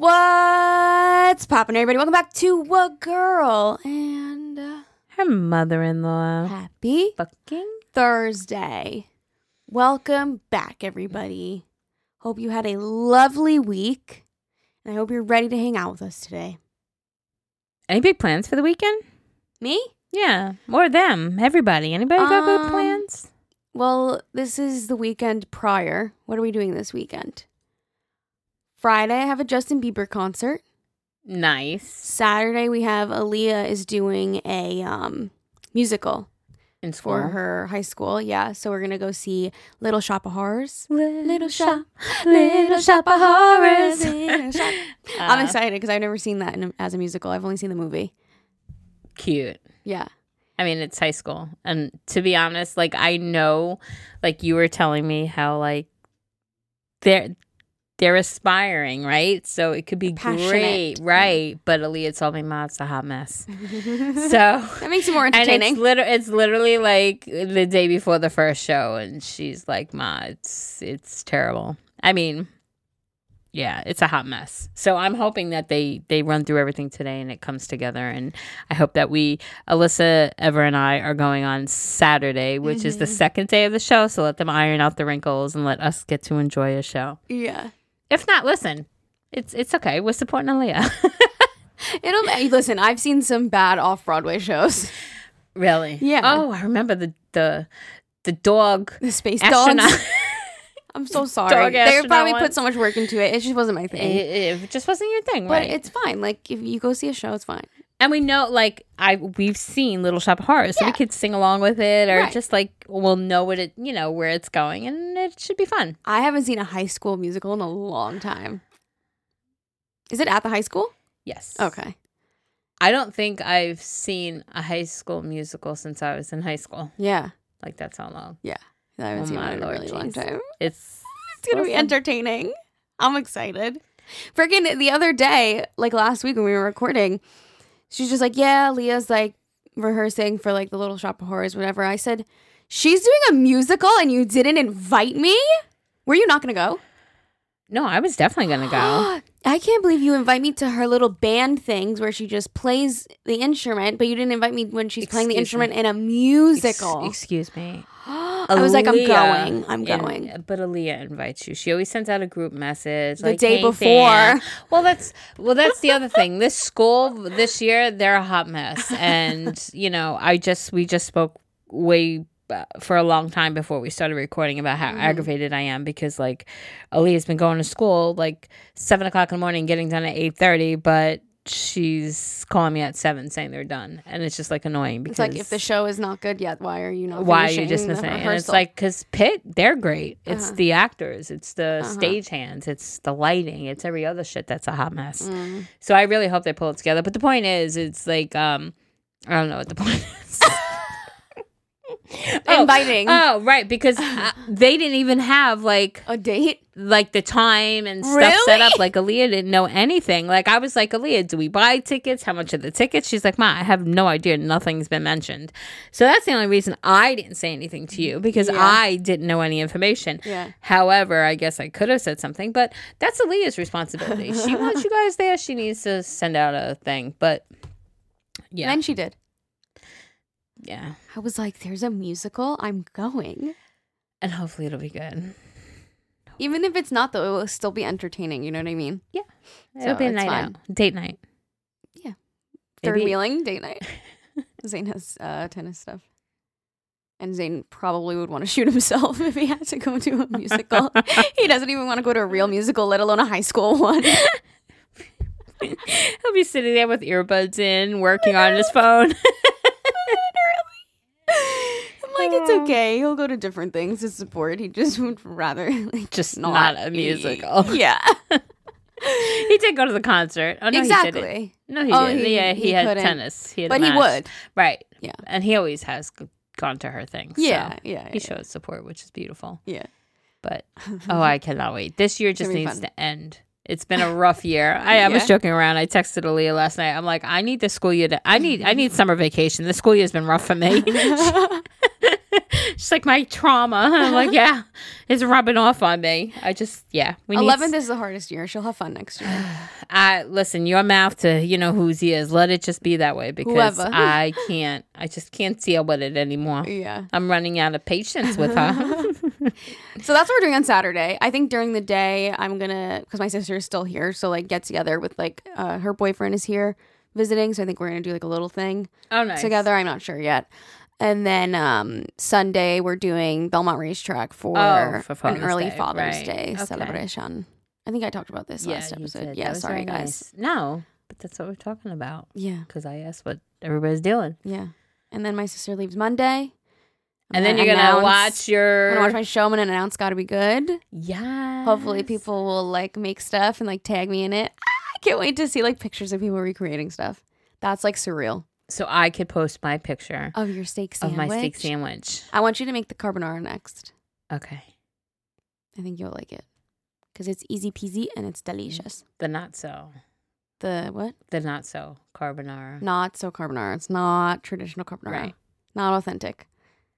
What's poppin', everybody? Welcome back to What Girl and uh, Her mother-in-law. happy Fucking. Thursday. Welcome back, everybody. Hope you had a lovely week, and I hope you're ready to hang out with us today. Any big plans for the weekend? Me? Yeah, or them. Everybody. Anybody got Um, big plans? Well, this is the weekend prior. What are we doing this weekend? Friday, I have a Justin Bieber concert. Nice. Saturday, we have Aaliyah is doing a um, musical. In school. for her high school. Yeah, so we're gonna go see Little Shop of Horrors. Little shop, little shop of horrors. Shop. I'm Uh, excited because I've never seen that in a, as a musical. I've only seen the movie. Cute. Yeah, I mean, it's high school. And to be honest, like I know like you were telling me how like they're they're aspiring, right? So it could be great, right? But Aaliyah told me, Ma, it's a hot mess. So that makes it more and it's liter- it's literally like the day before the first show, and she's like, "Ma, it's it's terrible." I mean, yeah, it's a hot mess. So I'm hoping that they they run through everything today and it comes together, and I hope that we, Alyssa, Ever, and I are going on Saturday, which is the Mm-hmm. second day of the show. So let them iron out the wrinkles and let us get to enjoy a show. yeah, If not, listen, it's it's okay. We're supporting Aaliyah. it'll. Listen, I've seen some bad off Broadway shows. really? Yeah. Oh, I remember the the the dog The space astronaut. dogs. I'm so sorry. Dog They probably ones. put so much work into it. It just wasn't my thing. it just wasn't your thing, but right? it's fine. Like if you go see a show, it's fine. And we know, like, I we've seen Little Shop of Horrors, so we could sing along with it, or Right. just like we'll know what it, you know, where it's going, and it should be fun. I haven't seen a high school musical in a long time. Is it at the high school? Yes. Okay. I don't think I've seen a high school musical since I was in high school. Yeah. Like that's how long. Yeah. I haven't Oh seen one in a really long time. It's It's gonna be entertaining. I'm excited. Freaking the other day, like last week when we were recording, she's just like, "Yeah, Leah's like rehearsing for like the Little Shop of Horrors, whatever." I said, "She's doing a musical and you didn't invite me. Were you not gonna go?" No, I was definitely gonna go. I can't believe you invite me to her little band things where she just plays the instrument, but you didn't invite me when she's playing the Excuse instrument in a musical. Ex- excuse me. I was like, I'm going. I'm in- going. but Aaliyah invites you. She always sends out a group message The like, day "Hey, before." fam." Well, that's well, that's the other thing. This school this year, they're a hot mess, and you know, I just we just spoke way. Uh, For a long time before we started recording about how Mhm. aggravated I am because like Aaliyah's been going to school like seven o'clock in the morning, getting done at eight thirty, but she's calling me at seven saying they're done, and it's just like annoying because It's like if the show is not good yet, why are you not? why are you dismissing it? And it's like because Pitt, they're great. It's Uh-huh. the actors, it's the Uh-huh. stage hands, it's the lighting, it's every other shit that's a hot mess. Mm. So I really hope they pull it together. But the point is, it's like um, I don't know what the point is. Oh, inviting Oh, right, because uh, they didn't even have like a date. like the time and stuff set up. Like Aaliyah didn't know anything. Like I was like, Aaliyah, do we buy tickets? How much are the tickets? She's like, Ma, I have no idea. Nothing's been mentioned. So that's the only reason I didn't say anything to you because Yeah. I didn't know any information. Yeah. However, I guess I could have said something, but that's Aaliyah's responsibility. she wants you guys there. She needs to send out a thing. But yeah, And she did. Yeah, I was like, "There's a musical. I'm going." and hopefully it'll be good. Even if it's not, though, it will still be entertaining. You know what I mean? Yeah. It'll So be a night fine. out, date night. Yeah. Third Maybe- wheeling date night. Zane has uh, tennis stuff, and Zane probably would want to shoot himself if he had to go to a musical. he doesn't even want to go to a real musical, let alone a high school one. He'll be sitting there with earbuds in, working on his phone. Like, it's oh. okay. He'll go to different things to support. He just would rather like Just not, not, a musical. Yeah, he did go to the concert. Oh no, he didn't. exactly. No, he Oh, didn't. he- yeah, he, he had couldn't. tennis. He had But he would. Right. Yeah. And he always has gone to her things. so Yeah, yeah, He yeah. shows support, which is beautiful. Yeah. But oh, I cannot wait. This year just needs fun. to end. It's been a rough year. I, I was joking around. I texted Aaliyah last night. I'm like, I need the school year to. I need. I need summer vacation. The school year's been rough for me. She's like my trauma. I'm like, yeah, it's rubbing off on me. I just, yeah. We need Eleventh is the hardest year. She'll have fun next year. I listen, your mouth to you know whose he is. Let it just be that way because Whoever. I can't. I just can't deal with it anymore. yeah. I'm running out of patience with her. So that's what we're doing on Saturday. I think during the day I'm gonna because my sister is still here, so like get together with like uh, her boyfriend is here visiting, so I think we're gonna do like a little thing oh, nice. together. I'm not sure yet. And then um, Sunday we're doing Belmont Racetrack for, Oh, for an early Day, Father's right. Day Okay. celebration. I think I talked about this Yeah, last episode. did. Yeah, sorry guys. nice. No, but that's what we're talking about. Yeah, Because I asked what everybody's doing, yeah. And then my sister leaves Monday. And then you're gonna watch your. I'm gonna watch my show. I'm gonna announce "Gotta Be Good." yeah. Hopefully, people will like make stuff and like tag me in it. Ah, I can't wait to see like pictures of people recreating stuff. That's like surreal. So I could post my picture Of your steak sandwich. of my steak sandwich. I want you to make the carbonara next. Okay. I think you'll like it because it's easy peasy and it's delicious. The not so. The what? The not so carbonara. Not so carbonara. It's not traditional carbonara. Right. Not authentic.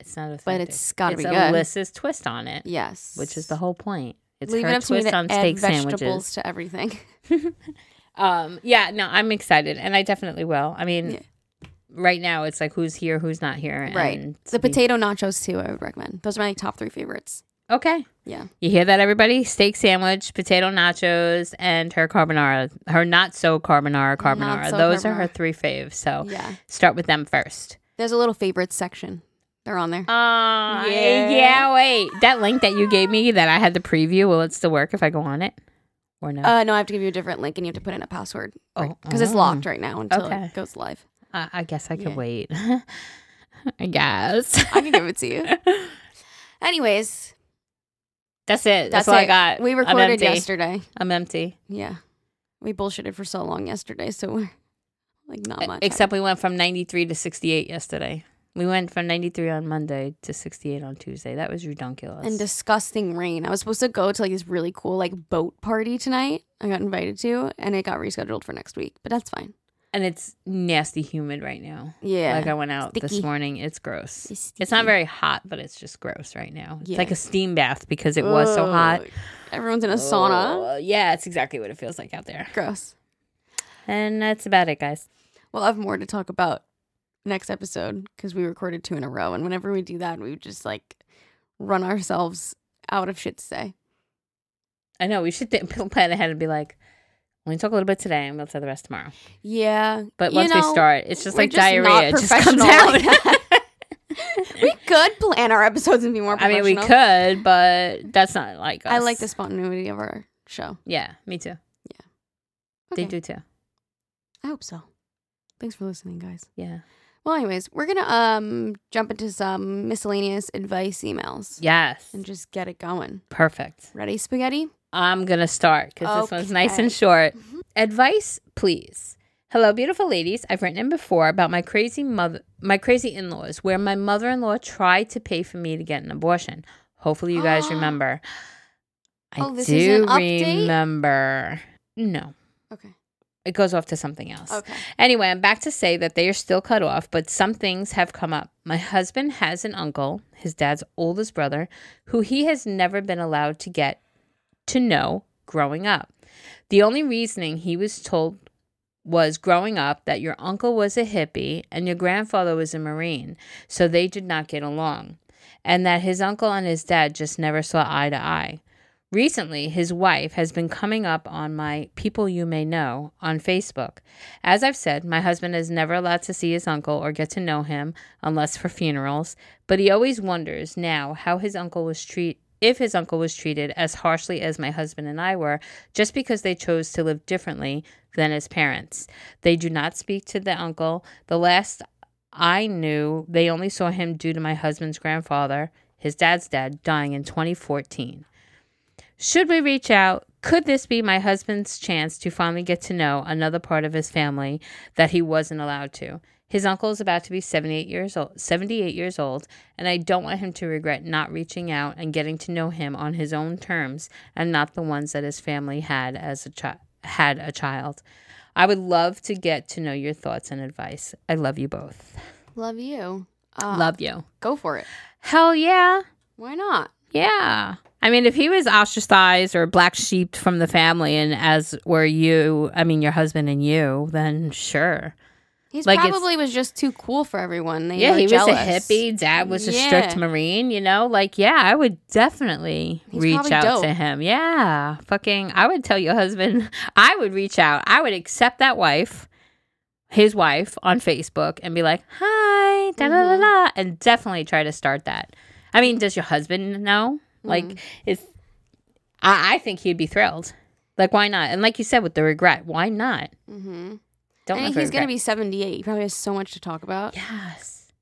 It's not authentic. But it's gotta it's be good. Alyssa's twist on it, Yes. which is the whole point. It's Leave her it up to me twist to on steak vegetables sandwiches. to everything. Um, yeah, no, I'm excited, and I definitely will. I mean, Yeah. Right now it's like who's here, who's not here, Right. the potato nachos too. I would recommend. Those are my top three favorites. Okay, Yeah. you hear that, everybody? Steak sandwich, potato nachos, and her carbonara. Her not so carbonara, carbonara. so Those are her three faves. So Yeah. start with them first. There's a little favorites section. They're on there. Uh, Yeah. yeah. Wait, that link that you gave me that I had the preview. Will it still work if I go on it, or no? Uh, no, I have to give you a different link and you have to put in a password Oh, because it's oh. locked right now until Okay. it goes live. I, I guess I could Yeah. wait. I guess. I can give it to you. Anyways, That's it. That's, that's, all it. I got. We I'm recorded yesterday. I'm empty. Yeah, we bullshitted for so long yesterday, so we're like not much. Except we went from 93 to 68 yesterday. We went from 93 on Monday to 68 on Tuesday. That was ridiculous. and disgusting rain. I was supposed to go to like this really cool like boat party tonight. I got invited to, and it got rescheduled for next week. But that's fine. And it's nasty humid right now. Yeah, Like I went out this morning. It's gross. It's It's not very hot, but it's just gross right now. It's Yeah. like a steam bath because it was so hot. Everyone's in a sauna. Oh, yeah, it's exactly what it feels like out there. Gross. And that's about it, guys. We'll have more to talk about next episode because we recorded two in a row, and whenever we do that, we just like run ourselves out of shit to say. I know we should th- plan ahead and be like, we'll talk a little bit today and we'll say the rest tomorrow. Yeah, But you once we start, it's just like just diarrhea. It just comes out. like we could plan our episodes and be more I mean, we could, but that's not like us. I like the spontaneity of our show. Yeah, me too. Yeah. They do too. I hope so. Thanks for listening, guys. Yeah. Well, anyways, we're gonna um jump into some miscellaneous advice emails Yes. and just get it going. Perfect. Ready, spaghetti? I'm going to start because this one's nice and Okay. short. Mhm. Advice, please. Hello, beautiful ladies. I've written in before about my crazy mother, my crazy in-laws, where my mother-in-law tried to pay for me to get an abortion. Hopefully, you guys remember. I Oh, this do is an update? remember. No, Okay. it goes off to something else. Okay. Anyway, I'm back to say that they are still cut off, but some things have come up. My husband has an uncle, his dad's oldest brother, who he has never been allowed to get to know growing up. The only reasoning he was told was growing up that your uncle was a hippie and your grandfather was a Marine, so they did not get along, and that his uncle and his dad just never saw eye to eye. Recently, his wife has been coming up on my People You May Know on Facebook. As I've said, my husband is never allowed to see his uncle or get to know him unless for funerals, but he always wonders now how his uncle was treat if his uncle was treated as harshly as my husband and I were just because they chose to live differently than his parents. They do not speak to the uncle. The last I knew, they only saw him due to my husband's grandfather, his dad's dad, dying in 2014. Should we reach out? Could this be my husband's chance to finally get to know another part of his family that he wasn't allowed to? His uncle is about to be 78 years old, 78 years old, and I don't want him to regret not reaching out and getting to know him on his own terms and not the ones that his family had as a child had a child. I would love to get to know your thoughts and advice. I love you both. Love you. Uh, Love you. Go for it. Hell yeah. Why not? Yeah. I mean, if he was ostracized or black sheeped from the family, and as were you, I mean, your husband and you, then sure. He's Like, probably was just too cool for everyone. They yeah, he jealous. was a hippie. Dad was a strict Marine, you know? Like, yeah, I would definitely He's reach out dope. to him. Yeah. Fucking, I would tell your husband, I would reach out. I would accept that wife, his wife, on Facebook and be like, hi, da da da Mhm. da, and definitely try to start that. I mean, does your husband know? Like, Mhm. it's, I, I think he'd be thrilled. Like, why not? And like you said, with the regret, why not? Mm-hmm. Don't And he's going to be 78. He probably has so much to talk about. Yes.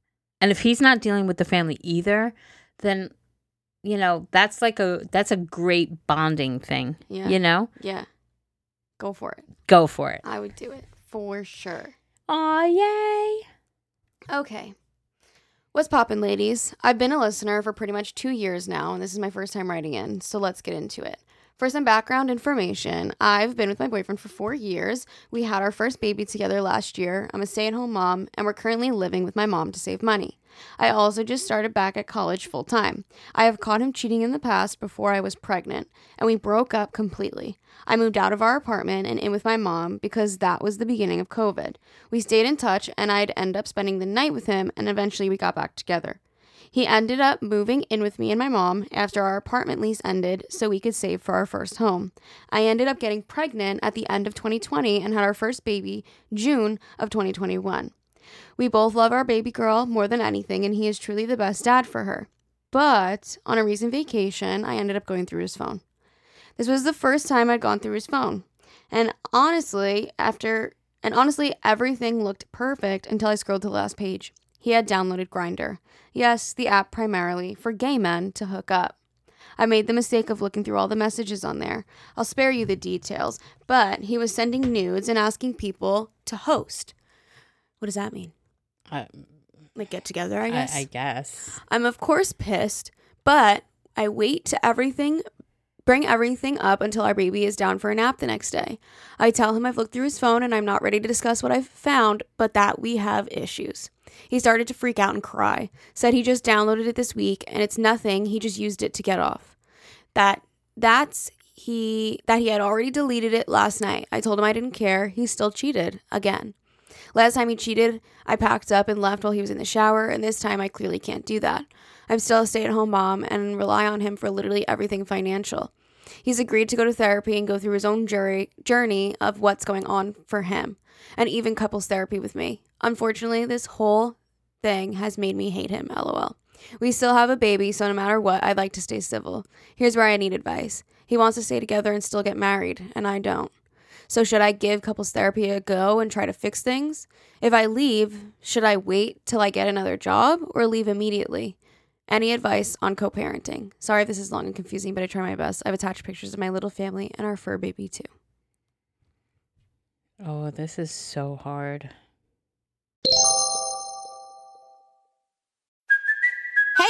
And if he's not dealing with the family either, then you know, that's like a that's a great bonding thing. Yeah. You know? Yeah. Go for it. Go for it. I would do it for sure. Aw, yay. Okay. What's poppin', ladies? I've been a listener for pretty much two years now, and this is my first time writing in, so let's get into it. For some background information, I've been with my boyfriend for four years. We had our first baby together last year. I'm a stay at home mom, and we're currently living with my mom to save money. I also just started back at college full time. I have caught him cheating in the past before I was pregnant, and we broke up completely. I moved out of our apartment and in with my mom because that was the beginning of COVID. We stayed in touch, and I'd end up spending the night with him, and eventually we got back together. He ended up moving in with me and my mom after our apartment lease ended so we could save for our first home. I ended up getting pregnant at the end of 2020 and had our first baby June of 2021. We both love our baby girl more than anything, and he is truly the best dad for her. But on a recent vacation, I ended up going through his phone. This was the first time I'd gone through his phone. And honestly, after and honestly, everything looked perfect until I scrolled to the last page. He had downloaded Grindr. Yes, the app primarily for gay men to hook up. I made the mistake of looking through all the messages on there. I'll spare you the details, but he was sending nudes and asking people to host. What does that mean? I, Like get together, I I, guess. I guess. I'm of course pissed, but I wait to everything bring everything up until our baby is down for a nap the next day. I tell him I've looked through his phone and I'm not ready to discuss what I've found, but that we have issues. He started to freak out and cry. Said he just downloaded it this week and it's nothing, he just used it to get off. That that's he that he had already deleted it last night. I told him I didn't care. He still cheated again. Last time he cheated, I packed up and left while he was in the shower, and this time I clearly can't do that. I'm still a stay at home mom and rely on him for literally everything financial. He's agreed to go to therapy and go through his own journey of what's going on for him, and even couples therapy with me. Unfortunately, this whole thing has made me hate him, lol. We still have a baby, so no matter what, I'd like to stay civil. Here's where I need advice. He wants to stay together and still get married, and I don't. So, should I give couples therapy a go and try to fix things? If I leave, should I wait till I get another job or leave immediately? Any advice on co parenting? Sorry if this is long and confusing, but I try my best. I've attached pictures of my little family and our fur baby too. Oh, this is so hard.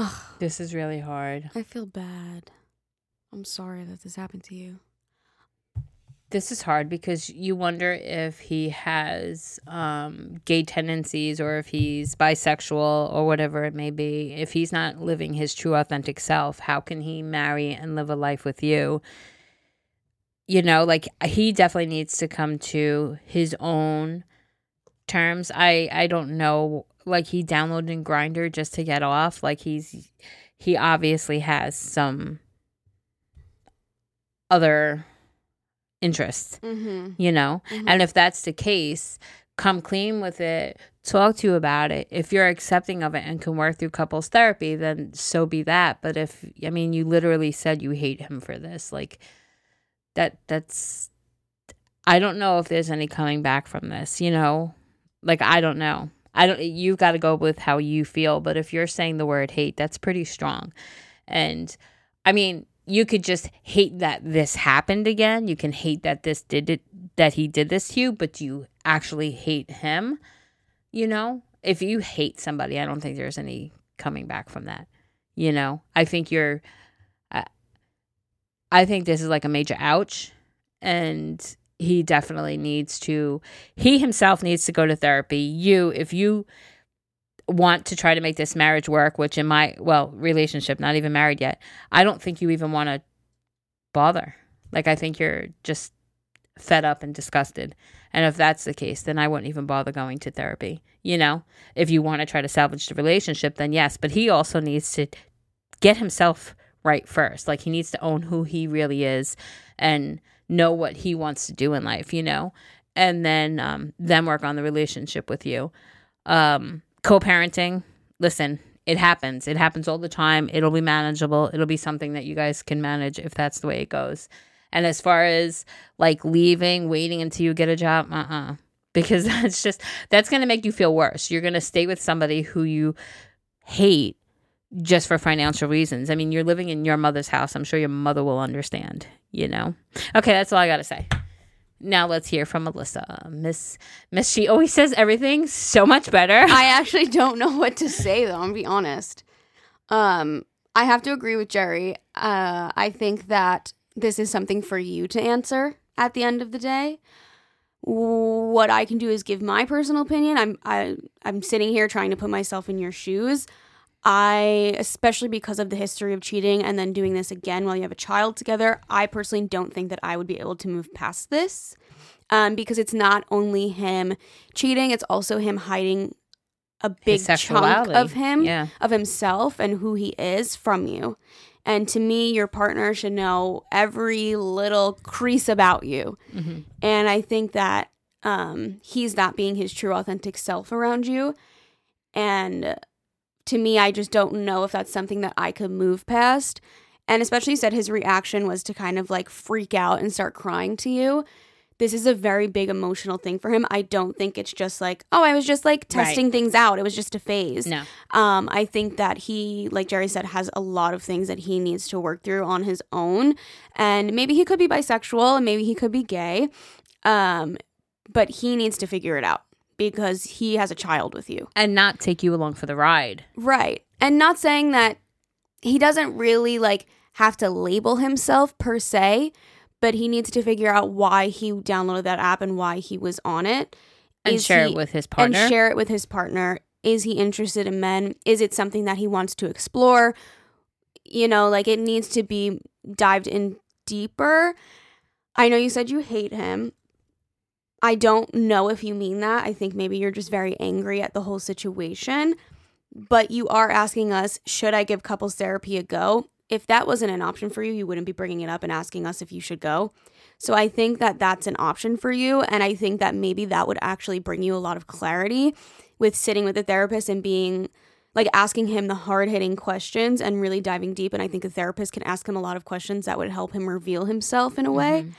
Ugh, This is really hard. I feel bad. I'm sorry that this happened to you. This is hard because you wonder if he has um, gay tendencies or if he's bisexual or whatever it may be. If he's not living his true, authentic self, how can he marry and live a life with you? You know, like he definitely needs to come to his own terms. I I don't know. Like he downloaded Grindr just to get off. Like he's he obviously has some other interests Mm-hmm. you know Mhm. and if that's the case come clean with it talk to you about it if you're accepting of it and can work through couples therapy then so be that but if i mean you literally said you hate him for this like that that's I don't know if there's any coming back from this, you know? Like I don't know. I don't you've got to go with how you feel, but if you're saying the word hate, that's pretty strong. And I mean, you could just hate that this happened again. You can hate that this did it that he did this to you, but you actually hate him, you know? If you hate somebody, I don't think there's any coming back from that. You know? I think you're I, I think this is like a major ouch and he definitely needs to he himself needs to go to therapy. You if you want to try to make this marriage work which in my well relationship not even married yet i don't think you even want to bother. Like i think you're just fed up and disgusted. And if that's the case then i wouldn't even bother going to therapy you know? If you want to try to salvage the relationship then yes but he also needs to get himself right first. Like he needs to own who he really is and know what he wants to do in life, you know, and then um, then work on the relationship with you. Um, co-parenting, listen, it happens. It happens all the time. It'll be manageable. It'll be something that you guys can manage if that's the way it goes. And as far as like leaving, waiting until you get a job, uh uh-uh. uh Because that's just, that's going to make you feel worse. You're going to stay with somebody who you hate just for financial reasons. I mean, you're living in your mother's house. I'm sure your mother will understand, you know. Okay, that's all I got to say. Now let's hear from Melissa. Miss Miss she always says everything so much better. I actually don't know what to say though, I'm be honest. Um, I have to agree with Jerry. Uh, I think that this is something for you to answer at the end of the day. What I can do is give my personal opinion. I'm I, I'm sitting here trying to put myself in your shoes. I, especially because of the history of cheating and then doing this again while you have a child together, I personally don't think that I would be able to move past this um, because it's not only him cheating, it's also him hiding a big chunk of him, yeah. of himself and who he is from you. And to me, your partner should know every little crease about you. Mm-hmm. And I think that um, he's not being his true, authentic self around you. And to me, I just don't know if that's something that I could move past. And especially said his reaction was to kind of like freak out and start crying to you. This is a very big emotional thing for him. I don't think it's just like, oh, I was just like testing Right. things out. It was just a phase. No. Um, I think that he, like Jerry said, has a lot of things that he needs to work through on his own. And maybe he could be bisexual and maybe he could be gay. Um, but he needs to figure it out because he has a child with you. and not take you along for the ride. Right. And not saying that he doesn't really like have to label himself per se, but he needs to figure out why he downloaded that app and why he was on it. And Is share he- it with his partner. And share it with his partner. Is he interested in men? Is it something that he wants to explore? You know, like it needs to be dived in deeper. I know you said you hate him. I don't know if you mean that. I think maybe you're just very angry at the whole situation. But you are asking us, should I give couples therapy a go? If that wasn't an option for you, you wouldn't be bringing it up and asking us if you should go. So I think that that's an option for you. And I think that maybe that would actually bring you a lot of clarity with sitting with a therapist and being like asking him the hard hitting questions and really diving deep. And I think a therapist can ask him a lot of questions that would help him reveal himself in a way. Mm-hmm.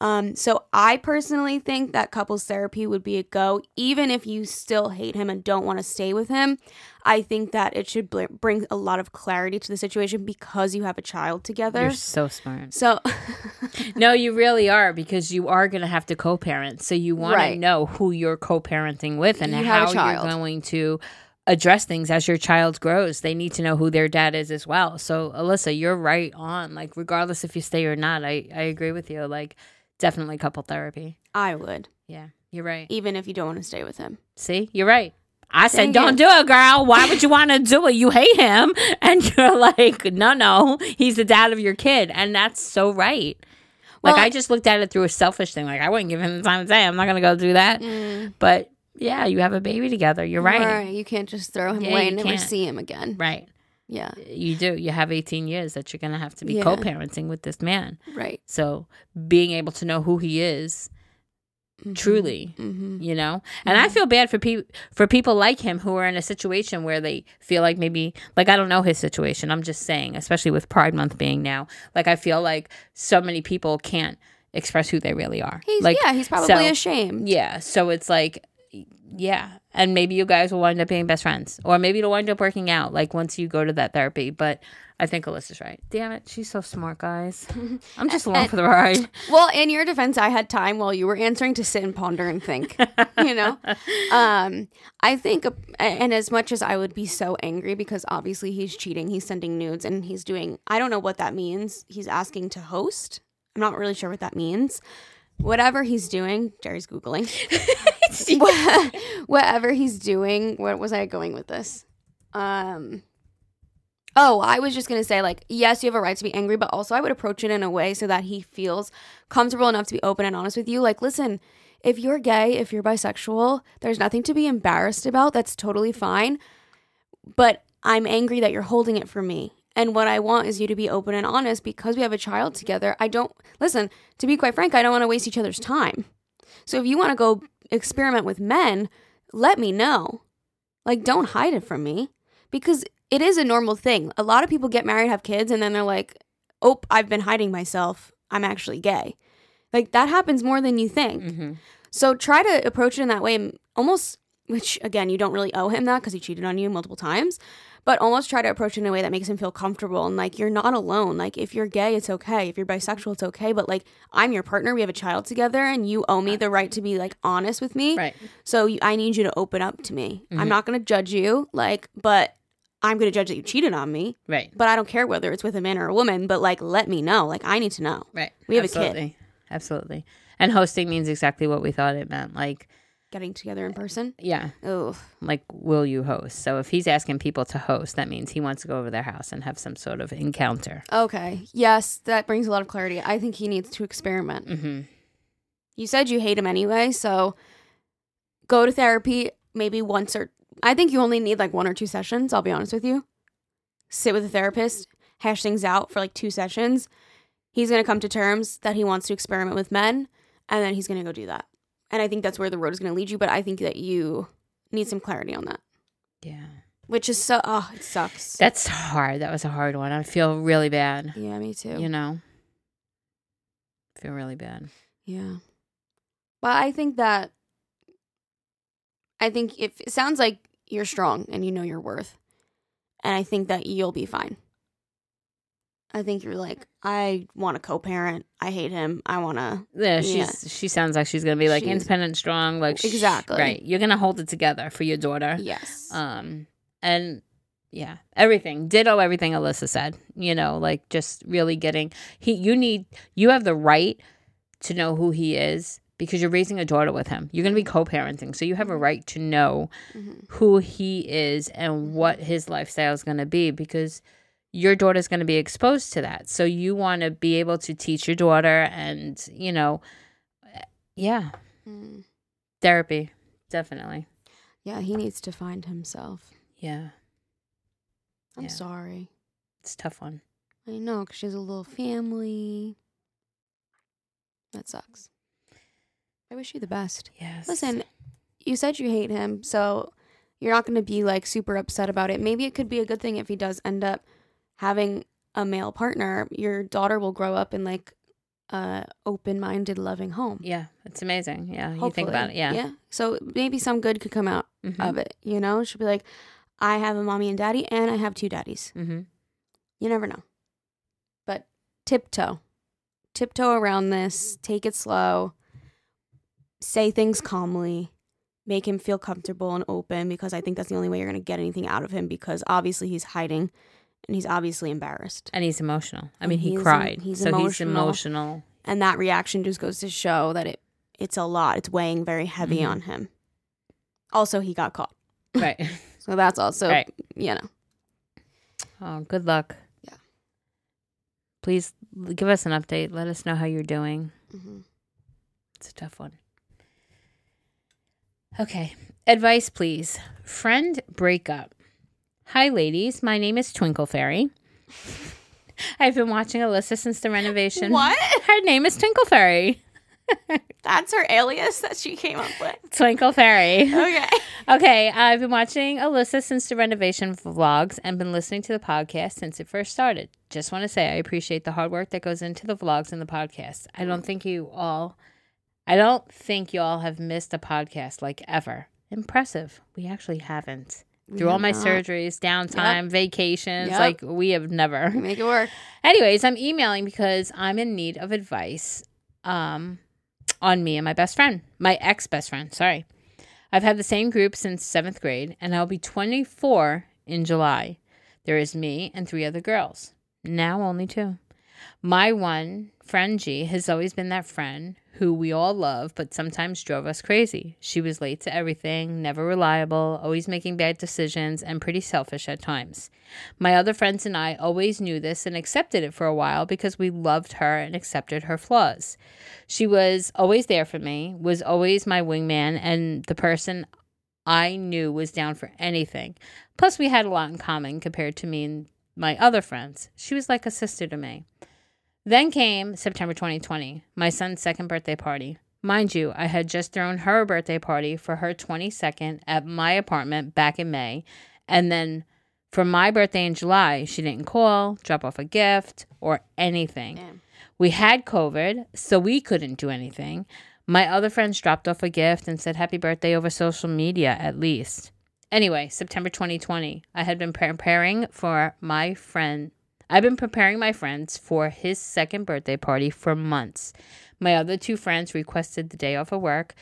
Um, so I personally think that couples therapy would be a go, even if you still hate him and don't want to stay with him. I think that it should bl- bring a lot of clarity to the situation because you have a child together. You're so smart. so, No, you really are because you are going to have to co-parent. So you want Right. to know who you're co-parenting with and You how you're going to address things as your child grows. They need to know who their dad is as well. So Alyssa, you're right on. Like regardless if you stay or not, I I agree with you. Like definitely couple therapy. I would, Yeah, you're right. even if you don't want to stay with him. See, you're right. I said, Dang don't it. do it, girl. Why would you want to do it? You hate him. And you're like, no, no, he's the dad of your kid. And that's so right. Like, I just looked at it through a selfish thing. Like, I wouldn't give him the time of day. I'm not going to go do that. Mm. But yeah, you have a baby together. You're right. You can't just throw him Yeah, away and never see him again. Right. Yeah, You do. You have 18 years that you're going to have to be Yeah. co parenting with this man. right. So being able to know who he is truly Mm-hmm. you know and i feel bad for people for people like him who are in a situation where they feel like maybe like i don't know his situation i'm just saying especially with pride month being now like i feel like so many people can't express who they really are. He's like, yeah, he's probably so- ashamed. Yeah. So it's like, yeah. And maybe you guys will wind up being best friends. Or maybe it'll wind up working out, like once you go to that therapy. But I think Alyssa's right. Damn it. She's so smart, guys. I'm just along for the ride. Well, in your defense, I had time while you were answering to sit and ponder and think. you know, um, I think, and as much as I would be so angry because obviously he's cheating, he's sending nudes, and he's doing. I don't know what that means. He's asking to host. I'm not really sure what that means. Whatever he's doing, Jerry's googling. Whatever he's doing, what was I going with this? Um. Oh, I was just gonna say, like, yes, you have a right to be angry, but also I would approach it in a way so that he feels comfortable enough to be open and honest with you. Like, listen, if you're gay, if you're bisexual, there's nothing to be embarrassed about. That's totally fine. But I'm angry that you're holding it from me. And what I want is you to be open and honest because we have a child together. I don't, listen, to be quite frank, I don't want to waste each other's time. So if you want to go experiment with men, let me know. Like, don't hide it from me because it is a normal thing. A lot of people get married, have kids, and then they're like, oh, I've been hiding myself. I'm actually gay. Like, that happens more than you think. Mm-hmm. So try to approach it in that way, almost, which again, you don't really owe him that because he cheated on you multiple times, but almost try to approach it in a way that makes him feel comfortable and like you're not alone. Like if you're gay, it's okay. If you're bisexual, it's okay. But like I'm your partner, we have a child together, and you owe me the right to be like honest with me. Right. So you, I need you to open up to me. Mm-hmm. I'm not going to judge you, like, but I'm going to judge that you cheated on me. Right. But I don't care whether it's with a man or a woman. But like, let me know. Like, I need to know. Right. We have a kid. Absolutely. Absolutely. And hosting means exactly what we thought it meant. Like, Getting together in person. yeah, Oh, like, will you host? So if he's asking people to host, that means he wants to go over their house and have some sort of encounter. Okay. Yes, that brings a lot of clarity. I think he needs to experiment. Mm-hmm. You said you hate him anyway, so go to therapy maybe once or I think you only need like one or two sessions, I'll be honest with you. Sit with a therapist, hash things out for like two sessions. He's going to come to terms that he wants to experiment with men and then he's going to go do that. And I think that's where the road is going to lead you, but I think that you need some clarity on that. Yeah. Which is so oh, it sucks. That's hard. That was a hard one. I feel really bad. yeah, me too. You know? feel really bad. Yeah. But I think that I think if it sounds like you're strong and you know your worth. And I think that you'll be fine. I think you're like, I want to co-parent. I hate him. I want to Yeah, she's she sounds like she's gonna be like She's- independent, strong, like sh- Exactly. right. You're gonna hold it together for your daughter. yes. Um, and yeah, everything. Ditto everything Alyssa said. You know, like just really getting he. You need you have the right to know who he is because you're raising a daughter with him. You're gonna be co-parenting, so you have a right to know Mhm. who he is and what his lifestyle is gonna be because your daughter's going to be exposed to that. So you want to be able to teach your daughter and, you know, yeah, Mm. therapy. Definitely. Yeah, he needs to find himself. Yeah. I'm Yeah. sorry. It's a tough one. I know cuz she has a little family. That sucks. I wish you the best. Yes. Listen, you said you hate him, so you're not going to be like super upset about it. Maybe it could be a good thing if he does end up having a male partner. Your daughter will grow up in like a open-minded, loving home. Yeah, it's amazing. Yeah, you think about it. Yeah. Yeah. So maybe some good could come out Mm-hmm. of it, you know? She'll be like, I have a mommy and daddy and I have two daddies. mm-hmm. You never know. But tiptoe. Tiptoe around this. Take it slow. Say things calmly. Make him feel comfortable and open because I think that's the only way you're going to get anything out of him because obviously he's hiding and he's obviously embarrassed. And he's emotional. I mean, he, he em- cried. he's so he's emotional. emotional. And that reaction just goes to show that it it's a lot. It's weighing very heavy Mhm. on him. Also, he got caught. Right. So that's also, Right. you know. Oh, good luck. Yeah. Please give us an update. Let us know how you're doing. Mhm. It's a tough one. Okay. Advice, please. Friend breakup. Hi, ladies. My name is Twinkle Fairy. I've been watching Alyssa since the renovation. What? Her name is Twinkle Fairy. That's her alias that she came up with. Twinkle Fairy. Okay. Okay, I've been watching Alyssa since the renovation vlogs and been listening to the podcast since it first started. Just want to say I appreciate the hard work that goes into the vlogs and the podcast. I don't think you all I don't think you all have missed a podcast like ever. Impressive. We actually haven't. Through all my not. surgeries, downtime, vacations, Yep. like we have never. Make it work. Anyways, I'm emailing because I'm in need of advice um, on me and my best friend, my ex best friend. Sorry. I've had the same group since seventh grade, and I'll be 24 in July. There is me and three other girls. Now only two. My one friend G has always been that friend who we all love, but sometimes drove us crazy. She was late to everything, never reliable, always making bad decisions, and pretty selfish at times. My other friends and I always knew this and accepted it for a while because we loved her and accepted her flaws. She was always there for me, was always my wingman, and the person I knew was down for anything. Plus, we had a lot in common compared to me and my other friends. She was like a sister to me. Then came September 2020, my son's second birthday party. Mind you, I had just thrown her birthday party for her 22nd at my apartment back in May. And then for my birthday in July, she didn't call, drop off a gift, or anything. Damn. We had COVID, so we couldn't do anything. My other friends dropped off a gift and said happy birthday over social media, at least. Anyway, September 2020, I had been preparing for my friend. I've been preparing my friends for his second birthday party for months. My other two friends requested the day off of work.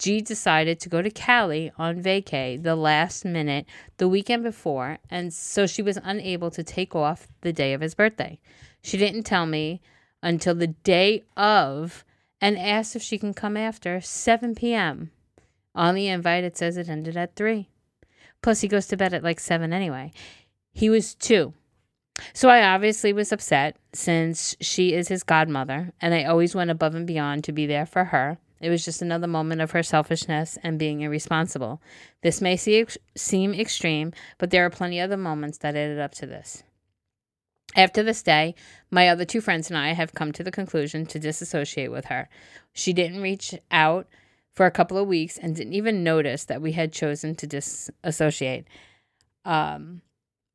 G decided to go to Cali on vacay the last minute the weekend before, and so she was unable to take off the day of his birthday. She didn't tell me until the day of and asked if she can come after 7 p.m. On the invite, it says it ended at 3. Plus, he goes to bed at like 7 anyway. He was two. So I obviously was upset since she is his godmother, and I always went above and beyond to be there for her. It was just another moment of her selfishness and being irresponsible. This may see, seem extreme, but there are plenty of other moments that added up to this. After this day, my other two friends and I have come to the conclusion to disassociate with her. She didn't reach out for a couple of weeks and didn't even notice that we had chosen to disassociate. Um,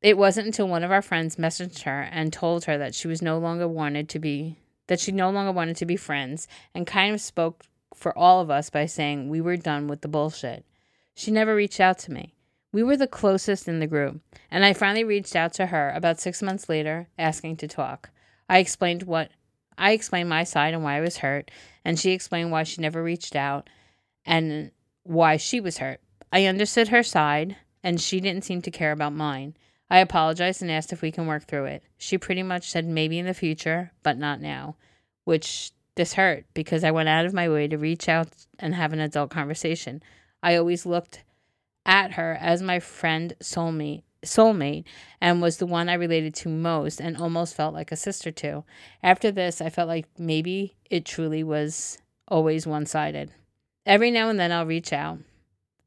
it wasn't until one of our friends messaged her and told her that she was no longer wanted to be that she no longer wanted to be friends and kind of spoke for all of us by saying we were done with the bullshit. She never reached out to me. We were the closest in the group, and I finally reached out to her about 6 months later asking to talk. I explained what I explained my side and why I was hurt, and she explained why she never reached out and why she was hurt. I understood her side, and she didn't seem to care about mine. I apologized and asked if we can work through it. She pretty much said maybe in the future, but not now, which this hurt because I went out of my way to reach out and have an adult conversation. I always looked at her as my friend soulmate soulmate and was the one I related to most and almost felt like a sister to. After this, I felt like maybe it truly was always one-sided. Every now and then I'll reach out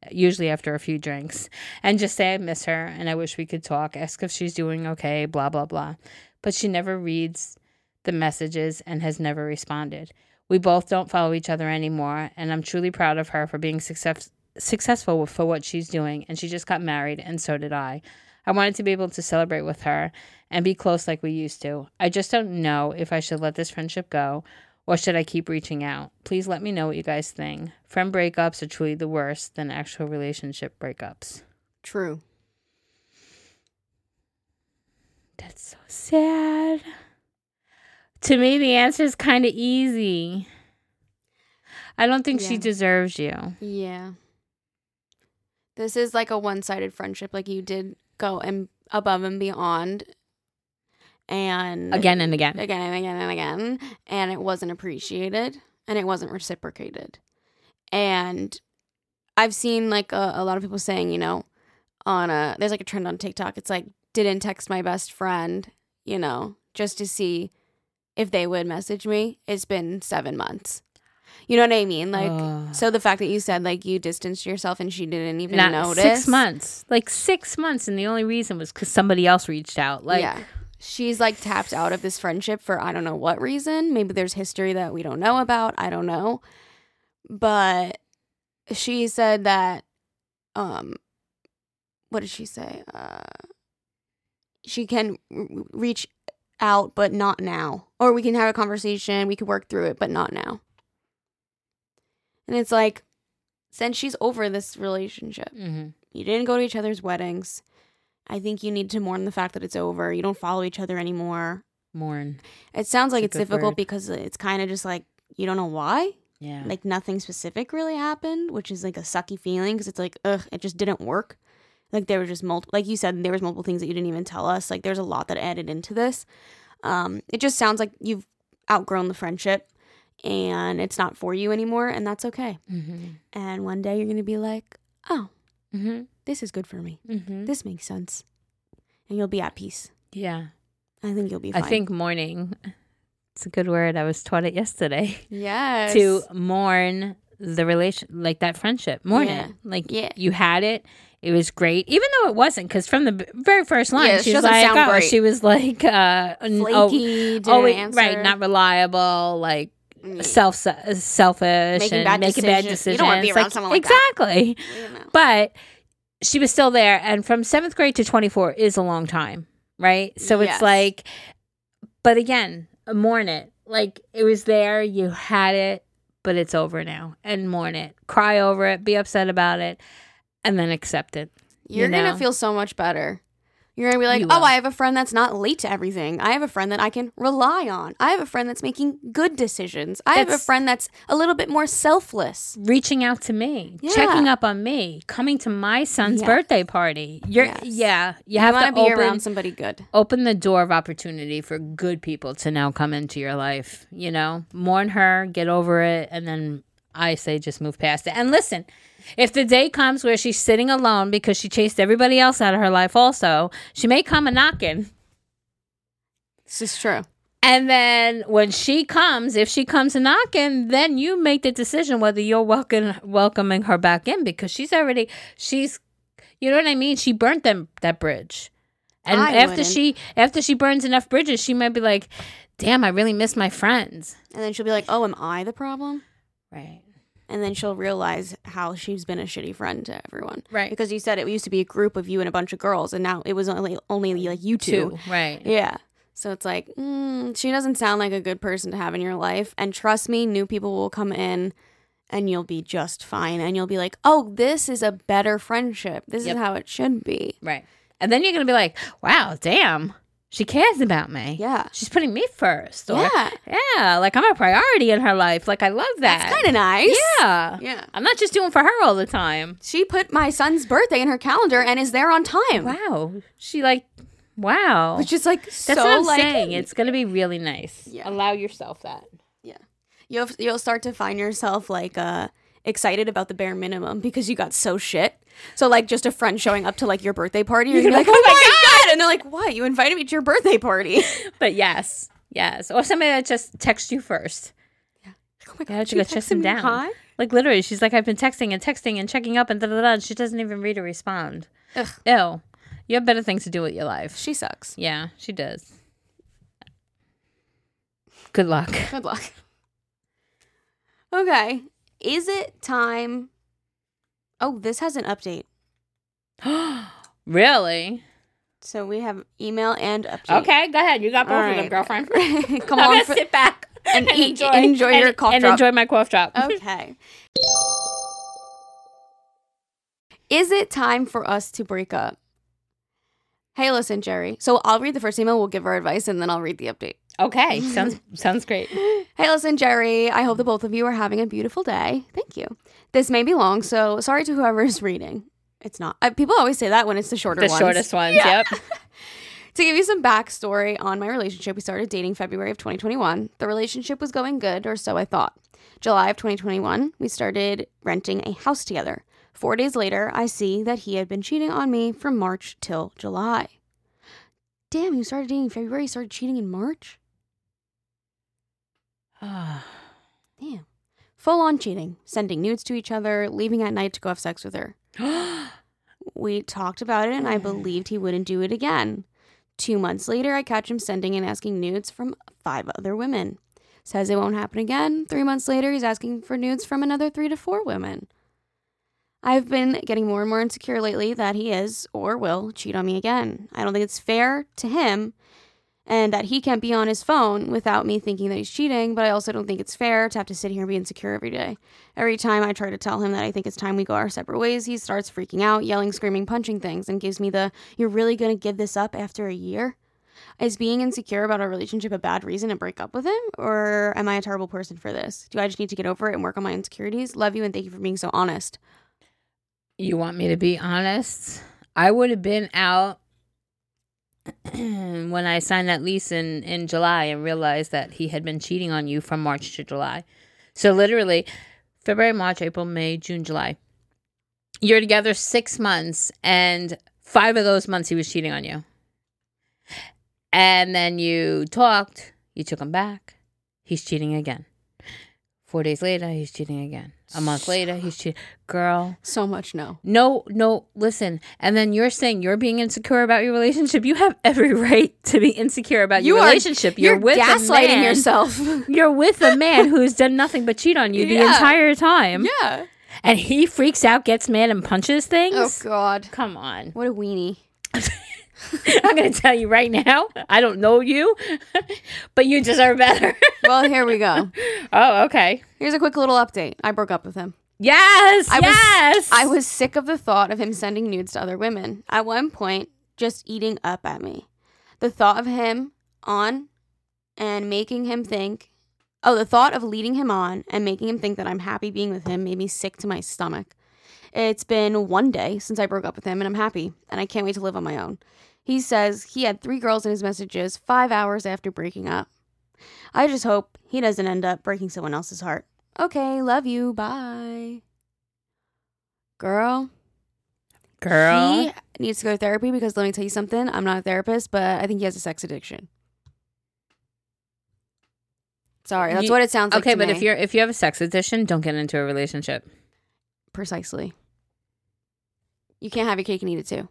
usually after a few drinks, and just say I miss her and I wish we could talk, ask if she's doing okay, blah, blah, blah. But she never reads the messages and has never responded. We both don't follow each other anymore, and I'm truly proud of her for being success- successful for what she's doing, and she just got married, and so did I. I wanted to be able to celebrate with her and be close like we used to. I just don't know if I should let this friendship go or should I keep reaching out? Please let me know what you guys think. Friend breakups are truly the worst than actual relationship breakups. True. That's so sad. To me, the answer is kind of easy. I don't think she deserves you. Yeah. This is like a one sided friendship. Like you did go and above and beyond. And Again and again. again and again and again. And it wasn't appreciated and it wasn't reciprocated. And I've seen like a, a lot of people saying, you know, on a, there's like a trend on TikTok. It's like, didn't text my best friend, you know, just to see if they would message me. It's been seven months. You know what I mean? Like, Ugh. so the fact that you said like you distanced yourself and she didn't even Not notice. six months. Like six months. And the only reason was because somebody else reached out. Like, yeah. She's like tapped out of this friendship for I don't know what reason. Maybe there's history that we don't know about. I don't know. but she said that um what did she say? Uh she can r- reach out but not now. Or we can have a conversation, we could work through it but not now. And it's like since she's over this relationship, Mm-hmm. you didn't go to each other's weddings. I think you need to mourn the fact that it's over. You don't follow each other anymore. Mourn. It sounds like It's it's difficult word. because it's kind of just like you don't know why. Yeah. Like nothing specific really happened, which is like a sucky feeling because it's like, ugh, it just didn't work. Like there were just multiple, like you said, there was multiple things that you didn't even tell us. Like there's a lot that added into this. Um, it just sounds like you've outgrown the friendship and it's not for you anymore, and that's okay. mm-hmm. And one day you're gonna be like, oh, Mm-hmm. this is good for me. Mm-hmm. This makes sense, and you'll be at peace. Yeah. I think you'll be. I think mourning. It's a good word. I was taught it yesterday. yes. to mourn the relation, like that friendship. Mourn Yeah. it. Like Yeah. you had it. It was great, even though it wasn't. Because from the very first line, Yeah, she was like, oh, she was like, uh, oh, flaky. didn't always- answer. right, not reliable, like Mm. self selfish Making and bad making bad decisions. decisions. You don't wanna be around Like, someone like that. exactly. You know. But she was still there, and from seventh grade to twenty four is a long time, right? So Yes. it's like, but again, mourn it. Like it was there, you had it, but it's over now, and mourn it, cry over it, be upset about it, and then accept it. You're you gonna feel so much better. You're gonna be like, oh. I have a friend that's not late to everything. I have a friend that I can rely on. I have a friend that's making good decisions. I have a That's- friend that's a little bit more selfless. Reaching out to me, Yeah. checking up on me, coming to my son's Yes. birthday party. You're Yes. yeah, you have want to to be open around somebody good. open the door of opportunity for good people to now come into your life. You know, mourn her, get over it, and then I say just move past it. And listen, if the day comes where she's sitting alone because she chased everybody else out of her life, also, she may come a knocking. This is true. And then when she comes, if she comes a knocking, then you make the decision whether you're welcome, welcoming her back in because she's already she's you know what I mean? She burnt them that bridge. And I after wouldn't. she after she burns enough bridges, she might be like, "Damn, I really miss my friends." And then she'll be like, oh, am I the problem? Right. And then she'll realize how she's been a shitty friend to everyone. Right. Because you said it used to be a group of you and a bunch of girls, and now it was only only like you two. Two. Right. Yeah. So it's like, mm, she doesn't sound like a good person to have in your life. And trust me, new people will come in and you'll be just fine. And you'll be like, oh, this is a better friendship. This Yep. is how it should be. Right. And then you're going to be like, "Wow, damn. She cares about me." Yeah. She's putting me first. Or, Yeah. Yeah, like I'm a priority in her life. Like I love that. That's kind of nice. Yeah. Yeah. I'm not just doing for her all the time. She put my son's birthday in her calendar and is there on time. Wow. She like wow. Which is like That's so what I'm like saying. It's gonna be really nice. Yeah. Allow yourself that. yeah. You'll you'll start to find yourself like uh excited about the bare minimum because you got so shit. So like just a friend showing up to like your birthday party, you're, gonna be like, oh my god. And they're like, what? You invited me to your birthday party? But yes. Yes. Or somebody that just texts you first. Yeah. Oh my Yeah, god, you gotta chase me down. hi? Like literally, she's like, I've been texting and texting and checking up and da da da. and She doesn't even read or respond. Ugh. Ew. You have better things to do with your life. She sucks. Yeah, she does. Good luck. Good luck. Okay. Is it time? Oh, this has an update. really? So we have email and update. Okay, go ahead. You got both All of them, right. girlfriend. Come I'm on. For, sit back and eat- enjoy, enjoy your and- cough and drop. enjoy my cough drop. okay. Is it time for us to break up? Hey, listen, Jerry. So I'll read the first email. We'll give our advice, and then I'll read the update. Okay, sounds sounds great. Hey, listen, Jerry. I hope that both of you are having a beautiful day. Thank you. This may be long, so sorry to whoever is reading. It's not. Uh, people always say that when it's the shorter The ones. shortest ones. Yeah. Yep. To give you some backstory on my relationship, we started dating February of 2021. The relationship was going good, or so I thought. July of 2021, we started renting a house together. Four days later, I see that he had been cheating on me from March till July. Damn, you started dating in February, you started cheating in March? Damn. Full on cheating, sending nudes to each other, leaving at night to go have sex with her. We talked about it and I mm-hmm. believed he wouldn't do it again. Two months later, I catch him sending and asking nudes from five other women. Says it won't happen again. Three months later, he's asking for nudes from another three to four women. I've been getting more and more insecure lately that he is or will cheat on me again. I don't think it's fair to him and that he can't be on his phone without me thinking that he's cheating, but I also don't think it's fair to have to sit here and be insecure every day. Every time I try to tell him that I think it's time we go our separate ways, he starts freaking out, yelling, screaming, punching things, and gives me the, You're really gonna give this up after a year? Is being insecure about our relationship a bad reason to break up with him? Or am I a terrible person for this? Do I just need to get over it and work on my insecurities? Love you and thank you for being so honest. You want me to be honest? I would have been out when I signed that lease in, in July and realized that he had been cheating on you from March to July. So literally February, March, April, May, June, July. You're together six months and five of those months he was cheating on you. And then you talked, you took him back, he's cheating again. Four days later, he's cheating again. A month later, he's cheating. Girl, So much no. no, no, listen. And then you're saying you're being insecure about your relationship. You have every right to be insecure about your relationship. You're, with a gaslighting man- yourself. You're with a man who's done nothing but cheat on you the Yeah. entire time. yeah. And he freaks out, gets mad, and punches things. Oh God. Come on. What a weenie. I'm going to tell you right now. I don't know you, but you deserve better. Well, here we go. oh, okay. Here's a quick little update. I broke up with him. Yes. I yes. was I was sick of the thought of him sending nudes to other women. At one point, just eating up at me. The thought of him on and making him think Oh, the thought of leading him on and making him think that I'm happy being with him made me sick to my stomach. It's been one day since I broke up with him and I'm happy and I can't wait to live on my own. He says he had three girls in his messages five hours after breaking up. I just hope he doesn't end up breaking someone else's heart. Okay, love you. Bye. Girl, Girl. he needs to go to therapy because let me tell you something. I'm not a therapist, but I think he has a sex addiction. Sorry, that's You- what it sounds like. okay, but me. if you're if you have a sex addiction, don't get into a relationship. precisely, you can't have your cake and eat it too.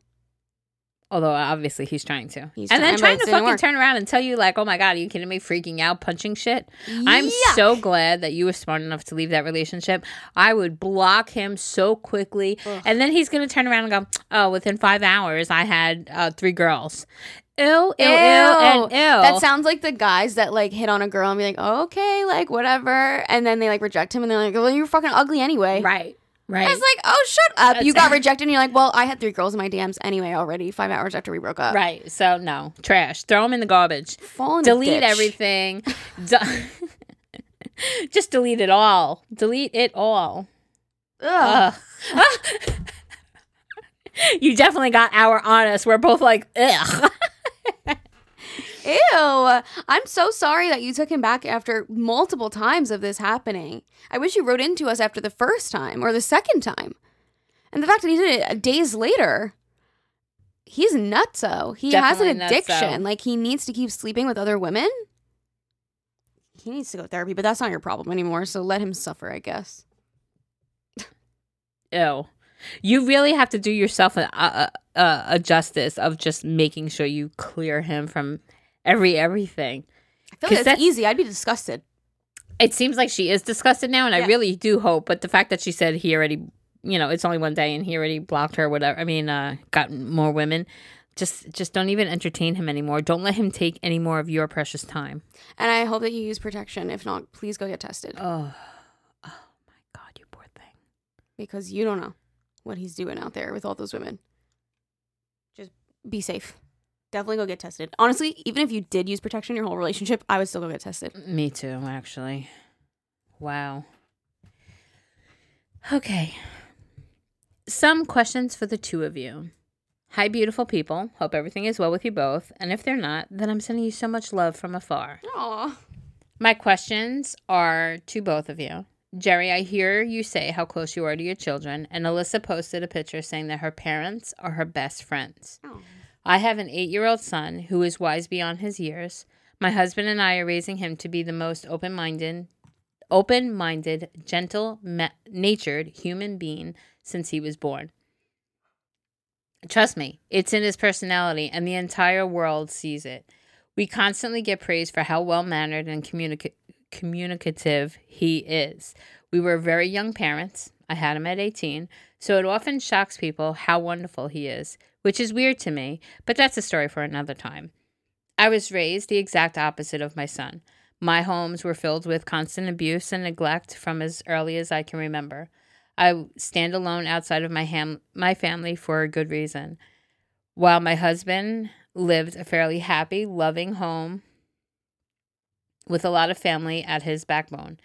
Although obviously he's trying to, He's and then trying, but trying to fucking work. turn around and tell you like, "Oh my god, are you kidding me? Freaking out, punching shit." I'm so glad that you were smart enough to leave that relationship. I would block him so quickly, Ugh. and then he's gonna turn around and go, "Oh, within five hours, I had uh, three girls." Ew, ew, ew, and ew. That sounds like the guys that like hit on a girl and be like, oh, okay, like whatever, and then they like reject him and they're like, well, you're fucking ugly anyway. right, right. It's like, oh, shut up. you That's- got rejected and you're like, well, I had three girls in my DMs anyway already, five hours after we broke up. Right. So no, trash. Throw them in the garbage. Fall in delete everything. De- Just delete it all. Delete it all. Ugh. Ugh. you definitely got our honest. We're both like, ugh. Ew. I'm so sorry that you took him back after multiple times of this happening. I wish you wrote into us after the first time or the second time. And the fact that he did it days later. He's nutso. He has an addiction. nutso. Like he needs to keep sleeping with other women. He needs to go to therapy, but that's not your problem anymore. So let him suffer, I guess. Ew. You really have to do yourself a, a, a justice of just making sure you clear him from every everything. I feel like that's that's- easy. I'd be disgusted. It seems like she is disgusted now, and I really do hope. But the fact that she said he already, you know, it's only one day, and he already blocked her, whatever. I mean, uh, got more women. Just, just don't even entertain him anymore. Don't let him take any more of your precious time. And I hope that you use protection. If not, please go get tested Oh, oh my God, you poor thing. because you don't know what he's doing out there with all those women. Just be safe. Definitely go get tested. Honestly, even if you did use protection your whole relationship, I would still go get tested. Me too, actually. Wow. Okay. Some questions for the two of you. Hi, beautiful people. Hope everything is well with you both. And if they're not, then I'm sending you so much love from afar. Aw. My questions are to both of you. Jerry, I hear you say how close you are to your children, and Alyssa posted a picture saying that her parents are her best friends. I have an eight year old son who is wise beyond his years. My husband and I are raising him to be the most open minded, open minded, gentle natured human being since he was born. Trust me, it's in his personality, and the entire world sees it. We constantly get praised for how well mannered and communica- communicative he is. We were very young parents. I had him at 18, so it often shocks people how wonderful he is, which is weird to me, but that's a story for another time. I was raised the exact opposite of my son. My homes were filled with constant abuse and neglect from as early as I can remember. I stand alone outside of my ham- my family for a good reason. While my husband lived a fairly happy, loving home with a lot of family at his backbone.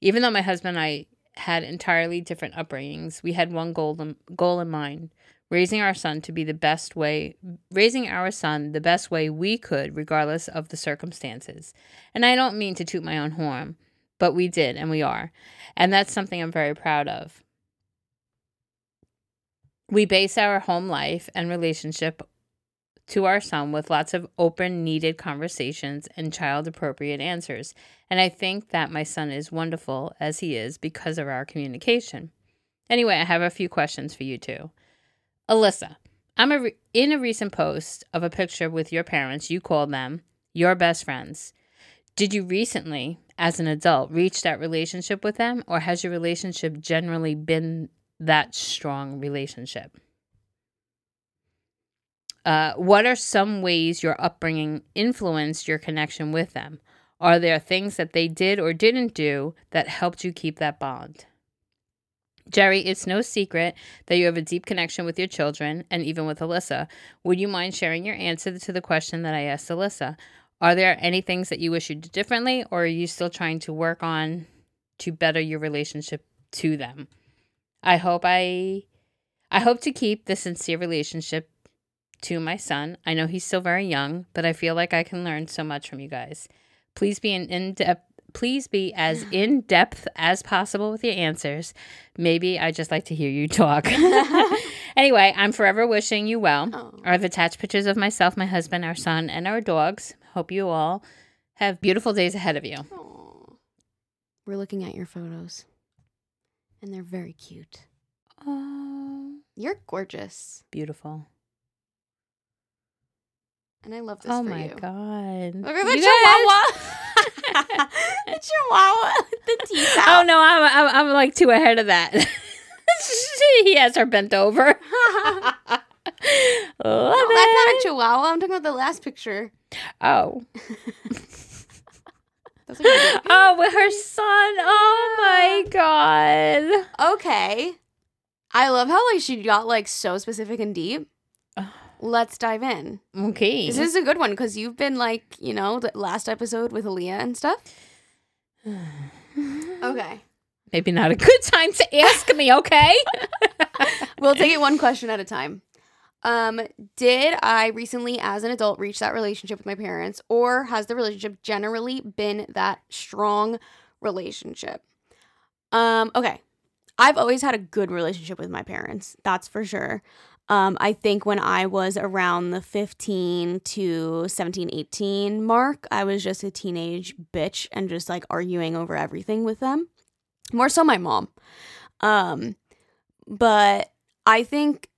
Even though my husband and I had entirely different upbringings, we had one goal um, goal in mind: raising our son to be the best way, raising our son the best way we could, regardless of the circumstances. And I don't mean to toot my own horn, but we did, and we are, and that's something I'm very proud of. We base our home life and relationship to our son with lots of open, needed conversations and child appropriate answers. And I think that my son is wonderful as he is because of our communication. Anyway, I have a few questions for you too. Alyssa, I'm a re- in a recent post of a picture with your parents, you called them your best friends. Did you recently, as an adult, reach that relationship with them, or has your relationship generally been that strong relationship? Uh, what are some ways your upbringing influenced your connection with them? Are there things that they did or didn't do that helped you keep that bond? Jerry, it's no secret that you have a deep connection with your children and even with Alyssa. Would you mind sharing your answer to the question that I asked Alyssa? Are there any things that you wish you did differently, or are you still trying to work on to better your relationship to them? I hope I I hope to keep the sincere relationship to my son. I know he's still very young, but I feel like I can learn so much from you guys. Please be an in depth. Please be as in depth as possible with your answers. Maybe I just like to hear you talk. anyway, I'm forever wishing you well. Oh. I've attached pictures of myself, my husband, our son, and our dogs. Hope you all have beautiful days ahead of you. Aw. We're looking at your photos, and they're very cute. Oh, You're gorgeous, beautiful. and I love this Oh my you. god. Look at the You chihuahua. the chihuahua the teeth Oh no, I'm, I'm I'm like two ahead of that. he has her bent over. No, that's not a chihuahua. I'm talking about the last picture. Oh, That's a good oh, with her son. Oh my god. okay. I love how like she got like so specific and deep. Let's dive in. Okay. This is a good one because you've been like, you know, the last episode with Aaliyah and stuff. Okay. Maybe not a good time to ask me. Okay. We'll take it one question at a time. Um, did I recently, as an adult, reach that relationship with my parents, or has the relationship generally been that strong relationship? Um, okay. I've always had a good relationship with my parents, that's for sure. Um, I think when I was around the 15 to 17, 18 mark, I was just a teenage bitch and just like arguing over everything with them. More so my mom. Um, but I think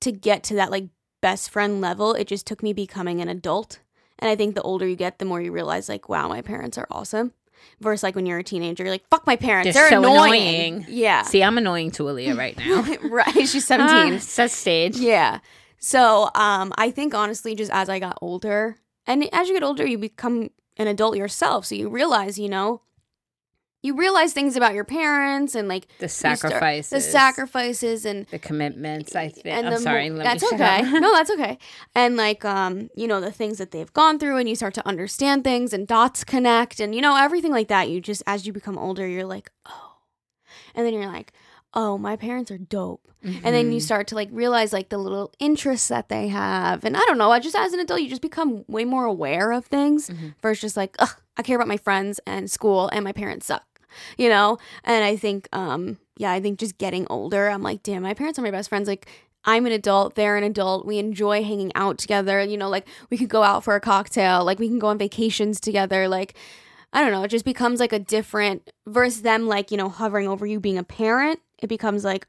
to get to that like best friend level, it just took me becoming an adult. And I think the older you get, the more you realize like, wow, my parents are awesome. Versus like when you're a teenager, you're like, fuck my parents. They're They're, so annoying. annoying. Yeah. See, I'm annoying to Aaliyah right now. right. She's Ah, 17. it's that stage. Yeah. So um, I think honestly, just as I got older, and as you get older, you become an adult yourself. So you realize, you know, you realize things about your parents and like The you start- sacrifices. the sacrifices, and The commitments. I think. and I'm the sorry. let that's okay. no, that's okay. And like, um, you know, the things that they've gone through, and you start to understand things, and dots connect, and you know, everything like that. You just, as you become older, you're like, oh, and then you're like, oh, my parents are dope. And then you Mhm. start to like realize like the little interests that they have, and I don't know. I just as an adult, you just become way more aware of things Mhm. versus just like, ugh, I care about my friends and school, and my parents suck you know and i think um yeah i think just getting older i'm like damn my parents are my best friends like i'm an adult they're an adult we enjoy hanging out together you know like we could go out for a cocktail like we can go on vacations together like i don't know it just becomes like a different versus them like you know hovering over you being a parent it becomes like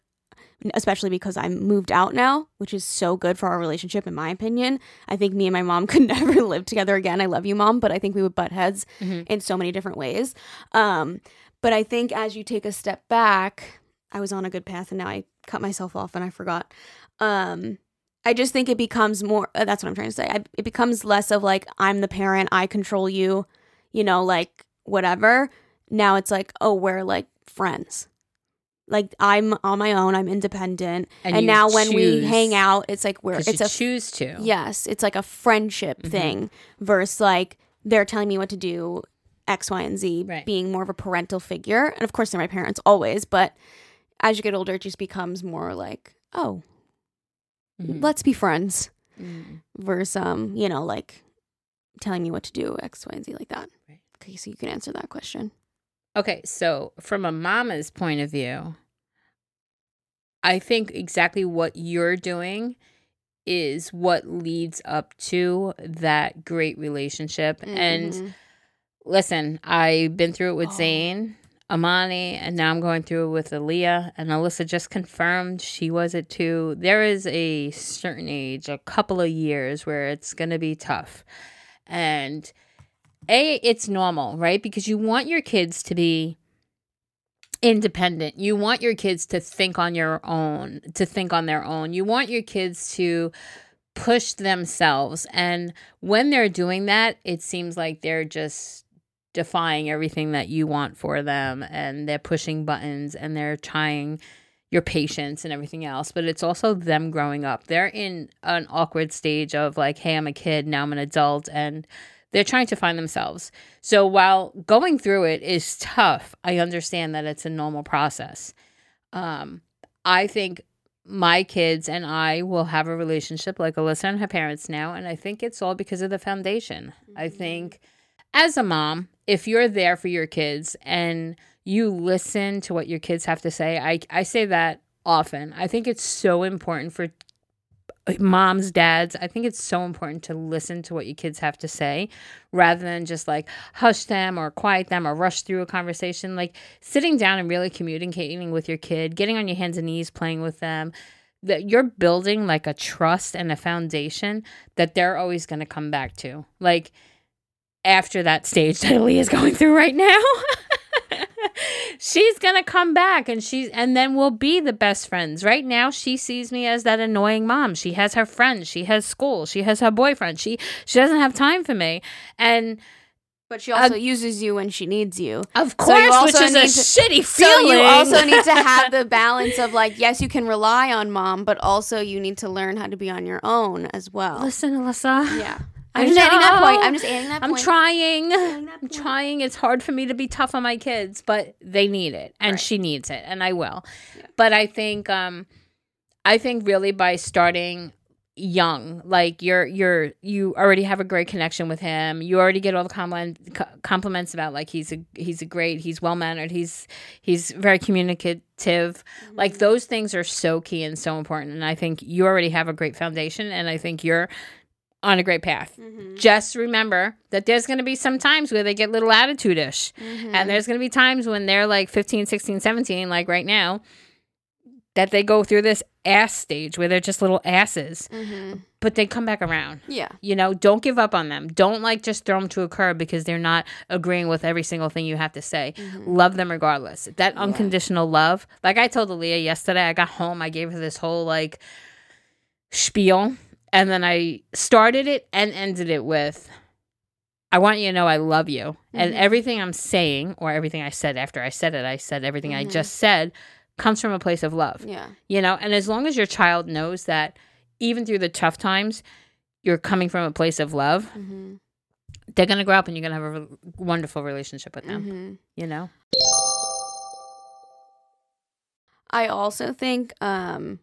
especially because I'm moved out now, which is so good for our relationship, in my opinion. I think me and my mom could never live together again. I love you, mom, but I think we would butt heads Mhm. in so many different ways. Um, but I think as you take a step back, I was on a good path and now I cut myself off and I forgot. Um, I just think it becomes more, uh, that's what I'm trying to say. I, it becomes less of like, I'm the parent, I control you, you know, like whatever. Now it's like, oh, we're like friends. Like I'm on my own, I'm independent. And And, now when we hang out, it's like we're it's a choose to. Yes, it's like a friendship Mhm. thing versus like they're telling me what to do, X, Y, and Z, Right. being more of a parental figure. And of course, they're my parents always, but as you get older, it just becomes more like, oh, Mhm. let's be friends Mhm. versus, um, you know, like telling me what to do, X, Y, and Z, like that. Right. Okay, so you can answer that question. Okay, so from a mama's point of view, I think exactly what you're doing is what leads up to that great relationship. And Mhm. Listen, I've been through it with Oh. Zane, Amani, and now I'm going through it with Aaliyah. And Alyssa just confirmed she was it too. There is a certain age, a couple of years, where it's going to be tough. And A, it's normal, right? Because you want your kids to be independent. You want your kids to think on your own, to think on their own. You want your kids to push themselves. And when they're doing that, it seems like they're just defying everything that you want for them and they're pushing buttons and they're trying your patience and everything else but it's also them growing up. They're in an awkward stage of like hey i'm a kid now i'm an adult and they're trying to find themselves. So while going through it is tough i understand that it's a normal process. Um i think my kids and i will have a relationship like alyssa and her parents now and i think it's all because of the foundation. I think as a mom, if you're there for your kids and you listen to what your kids have to say, I, I say that often. I think it's so important for uh, moms, dads. I think it's so important to listen to what your kids have to say rather than just like hush them or quiet them or rush through a conversation. Like sitting down and really communicating with your kid, getting on your hands and knees, playing with them. That you're building like a trust and a foundation that they're always going to come back to. Like, after that stage that Aaliyah is going through right now. she's gonna come back and she's and then we'll be the best friends. Right now she sees me as that annoying mom. She has her friends, she has school, she has her boyfriend. She she doesn't have time for me. And But she also uses you when she needs you. of So course, you which is a to- shitty So feeling. you also need to have the balance of like, yes, you can rely on mom, but also you need to learn how to be on your own as well. Listen, Alyssa. Yeah. I I'm just adding that point. I'm just adding that point. I'm point. trying. Adding that I'm trying. It's hard for me to be tough on my kids, but they need it and Right. she needs it and I will. But I think um I think really by starting young, like you're you're you already have a great connection with him. You already get all the compliment, compliments about like he's a he's a great, he's well-mannered, he's he's very communicative. Like those things are so key and so important and I think you already have a great foundation and I think you're on a great path Mm-hmm. just remember that there's going to be some times where they get little attitude-ish Mm-hmm. and there's going to be times when they're like 15 16 17 like right now that they go through this ass stage where they're just little asses Mm-hmm. but they come back around Yeah. you know don't give up on them don't like just throw them to a curb because they're not agreeing with every single thing you have to say Mm-hmm. love them regardless that unconditional love like i told Aaliyah yesterday i got home i gave her this whole like spiel and then I started it and ended it with I want you to know I love you. And Mhm. everything I'm saying or everything I said after I said it, I said everything I Mhm. just said comes from a place of love. Yeah. You know, and as long as your child knows that even through the tough times, you're coming from a place of love, Mm-hmm. they're going to grow up and you're going to have a re- wonderful relationship with them, Mm-hmm. you know? I also think, um,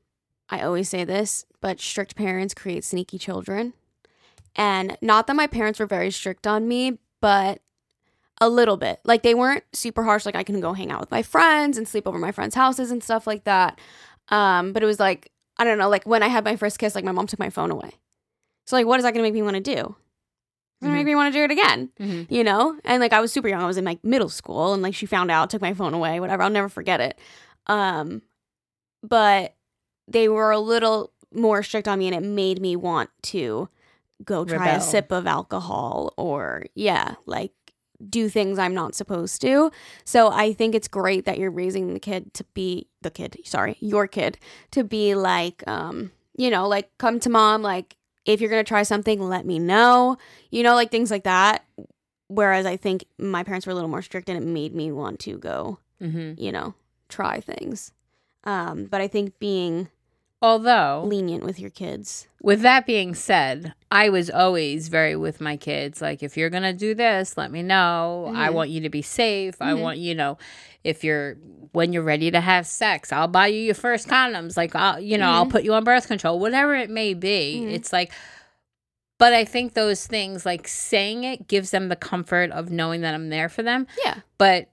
I always say this, but strict parents create sneaky children. And not that my parents were very strict on me, but a little bit. Like they weren't super harsh. Like I can go hang out with my friends and sleep over my friends' houses and stuff like that. Um, but it was like, I don't know, like when I had my first kiss, like my mom took my phone away. So like, what is that going to make me want to do? It's going to Mhm. make me want to do it again Mm-hmm. you know and like i was super young i was in like middle school and like she found out took my phone away whatever i'll never forget it um but they were a little more strict on me and it made me want to go try Rebel. a sip of alcohol or yeah, like do things I'm not supposed to. So I think it's great that you're raising the kid to be the kid, sorry, your kid to be like um, you know, like come to mom like if you're going to try something, let me know. You know, like things like that. Whereas I think my parents were a little more strict and it made me want to go, hmm you know, try things. Um, but I think being Although, lenient with your kids. with that being said, I was always very with my kids. Like, if you're gonna do this, let me know. I Mhm. want you to be safe. I Mhm. want you know, if you're when you're ready to have sex, I'll buy you your first condoms. Like, I'll you know, I'll Mhm. put you on birth control, whatever it may be. Mhm. It's like. But I think those things, like saying it, gives them the comfort of knowing that I'm there for them. Yeah. But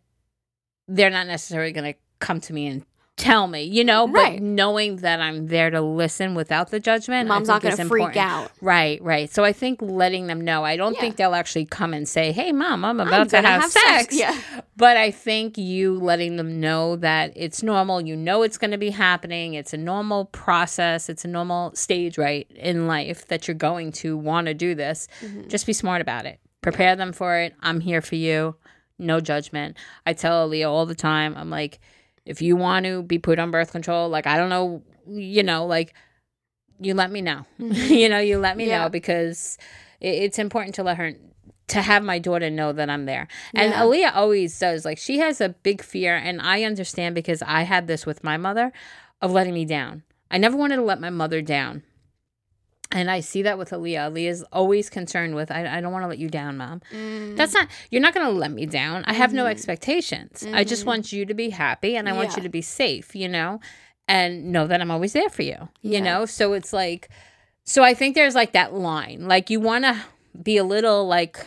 they're not necessarily going to come to me and tell me, you know. Right. But knowing that I'm there to listen without the judgment, Mom's not going to freak out. Right, right. So I think letting them know. I don't Yeah. think they'll actually come and say, "Hey, mom, I'm about I'm to gonna have, sex. Yeah. But I think you letting them know that it's normal. You know it's going to be happening. It's a normal process. It's a normal stage, right, in life that you're going to want to do this. Mm-hmm. Just be smart about it. Prepare them for it. I'm here for you. No judgment. I tell Aaliyah all the time. I'm like, if you want to be put on birth control, like I don't know, you know, like you let me know. you know, you let me Mm-hmm. Yeah. know because it, it's important to let her to have my daughter know that I'm there. And Yeah. Aaliyah always does. Like she has a big fear, and I understand because I had this with my mother of letting me down. I never wanted to let my mother down. And I see that with Aaliyah. Aaliyah's always concerned with, I, I don't want to let you down, mom. Mm-hmm. That's not, you're not going to let me down. I have no expectations. I just Mhm. want you to be happy and I want you to be safe, you know, and know that I'm always there for you, you know? So it's like, so I think there's like that line. Like you want to be a little like,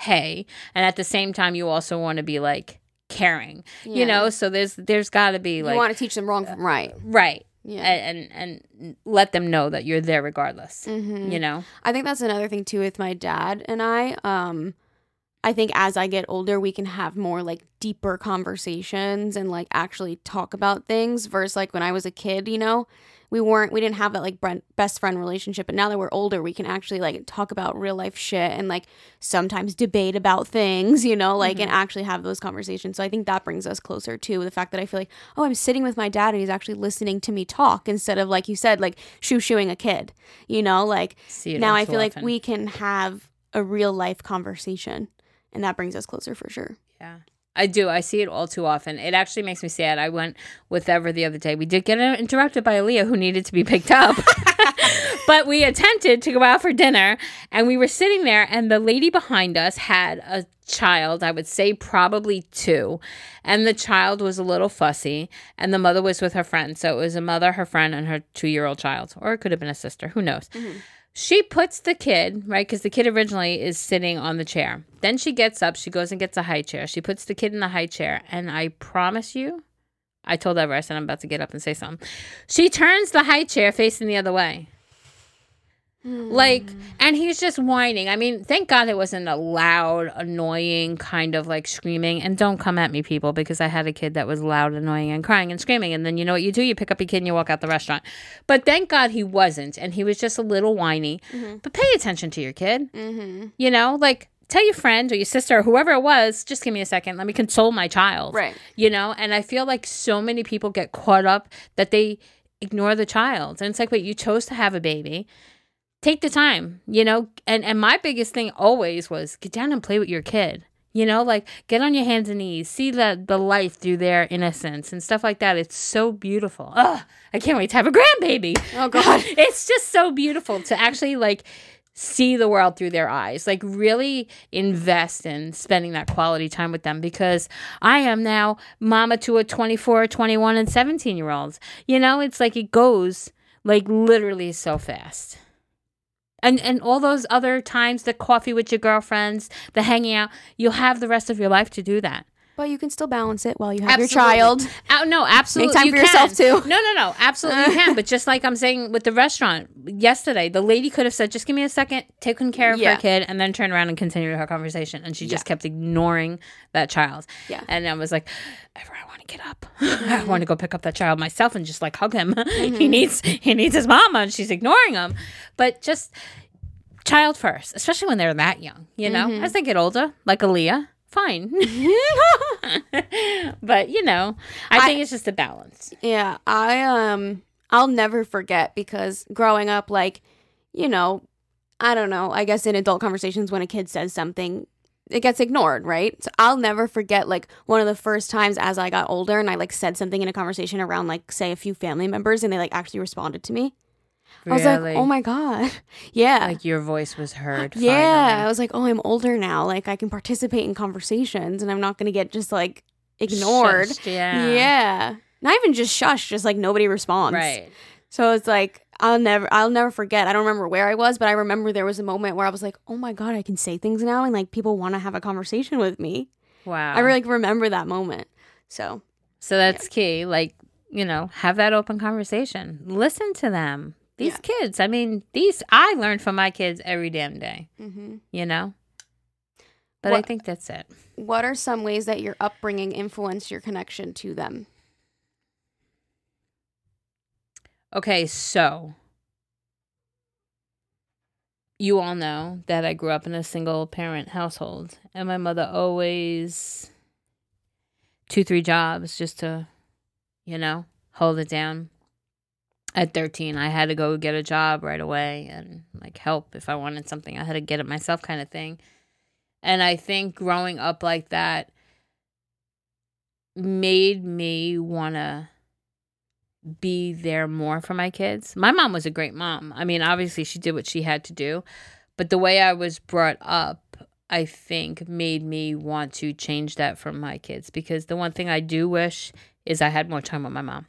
hey, and at the same time, you also want to be like caring, you know? So there's, there's got to be like You want to teach them wrong from right. right. Yeah. And, and, and let them know that you're there regardless, Mhm. you know? I think that's another thing too with my dad and I. Um, I think as I get older, we can have more like deeper conversations and like actually talk about things. Versus like when I was a kid, you know, we weren't, we didn't have that like best friend relationship. But now that we're older, we can actually like talk about real life shit and like sometimes debate about things, you know, like and actually have those conversations. So I think that brings us closer to the fact that I feel like, oh, I'm sitting with my dad and he's actually listening to me talk instead of like you said, like shoo shooing a kid, you know, like now I feel like we can have a real life conversation and that brings us closer for sure. Yeah. I do. I see it all too often. It actually makes me sad. I went with Ever the other day. We did get interrupted by Aaliyah, who needed to be picked up. but we attempted to go out for dinner, and we were sitting there, and the lady behind us had a child, I would say probably two. And the child was a little fussy, and the mother was with her friend. So it was a mother, her friend, and her two year old child. Or it could have been a sister. Who knows? Mm-hmm. She puts the kid, right? Because the kid originally is sitting on the chair. Then she gets up, she goes and gets a high chair. She puts the kid in the high chair. And I promise you, I told Ever, I said, I'm about to get up and say something. She turns the high chair facing the other way. Like, and he's just whining. I mean, thank God it wasn't a loud, annoying kind of like screaming. And don't come at me, people, because I had a kid that was loud, annoying, and crying and screaming. And then you know what you do? You pick up your kid and you walk out the restaurant. But thank God he wasn't. And he was just a little whiny. But pay attention to your kid. Mm-hmm. You know, like tell your friend or your sister or whoever it was, just give me a second. Let me console my child. Right. You know, and I feel like so many people get caught up that they ignore the child. And it's like, wait, you chose to have a baby. Take the time, you know? And and my biggest thing always was get down and play with your kid. You know, like get on your hands and knees, see the the life through their innocence and stuff like that. It's so beautiful. Ugh, I can't wait to have a grandbaby. Oh, God. it's just so beautiful to actually like see the world through their eyes like really invest in spending that quality time with them because i am now mama to a 24 21 and 17 year olds you know it's like it goes like literally so fast and and all those other times the coffee with your girlfriends the hanging out you'll have the rest of your life to do that But you can still balance it while you have your child. Oh, no, absolutely. Make time you for yourself, too. No, no, no. Absolutely you can. But just like I'm saying with the restaurant yesterday, the lady could have said, just give me a second, taken care of Yeah. her kid, and then turn around and continue her conversation. And she just kept ignoring that child. Yeah. And I was like, Ever, I want to get up. I mm-hmm. want to go pick up that child myself and just like hug him. he mm-hmm. needs he needs his mama and she's ignoring him. But just child first, especially when they're that young, you know? Mm-hmm. As they get older, like Aaliyah, fine. but you know, I, think it's just a balance. Yeah, I um I'll never forget because growing up like, you know, I don't know, I guess in adult conversations when a kid says something it gets ignored, right? So I'll never forget like one of the first times as I got older and I like said something in a conversation around like say a few family members and they like actually responded to me. I was like, "Oh my god." Yeah. like your voice was heard. yeah, I was like, "Oh, I'm older now. Like I can participate in conversations and I'm not going to get just like ignored." Shushed, yeah. Yeah. Not even just shush, just like nobody responds. Right. So it's like I'll never I'll never forget. I don't remember where I was, but I remember there was a moment where I was like, "Oh my god, I can say things now and like people want to have a conversation with me." Wow. I really like, remember that moment. So, so that's key. Like, you know, have that open conversation. Listen to them. These Yeah. kids, I mean, these I learn from my kids every damn day, mm-hmm. you know? But I think that's it. what are some ways that your upbringing influenced your connection to them? Okay, so you all know that I grew up in a single parent household, and my mother always two, three jobs just to, you know, hold it down. At 13, I had to go get a job right away and like help if I wanted something. I had to get it myself, kind of thing. And I think growing up like that made me want to be there more for my kids. My mom was a great mom. I mean, obviously she did what she had to do, but the way I was brought up, I think made me want to change that for my kids because the one thing I do wish is I had more time with my mom.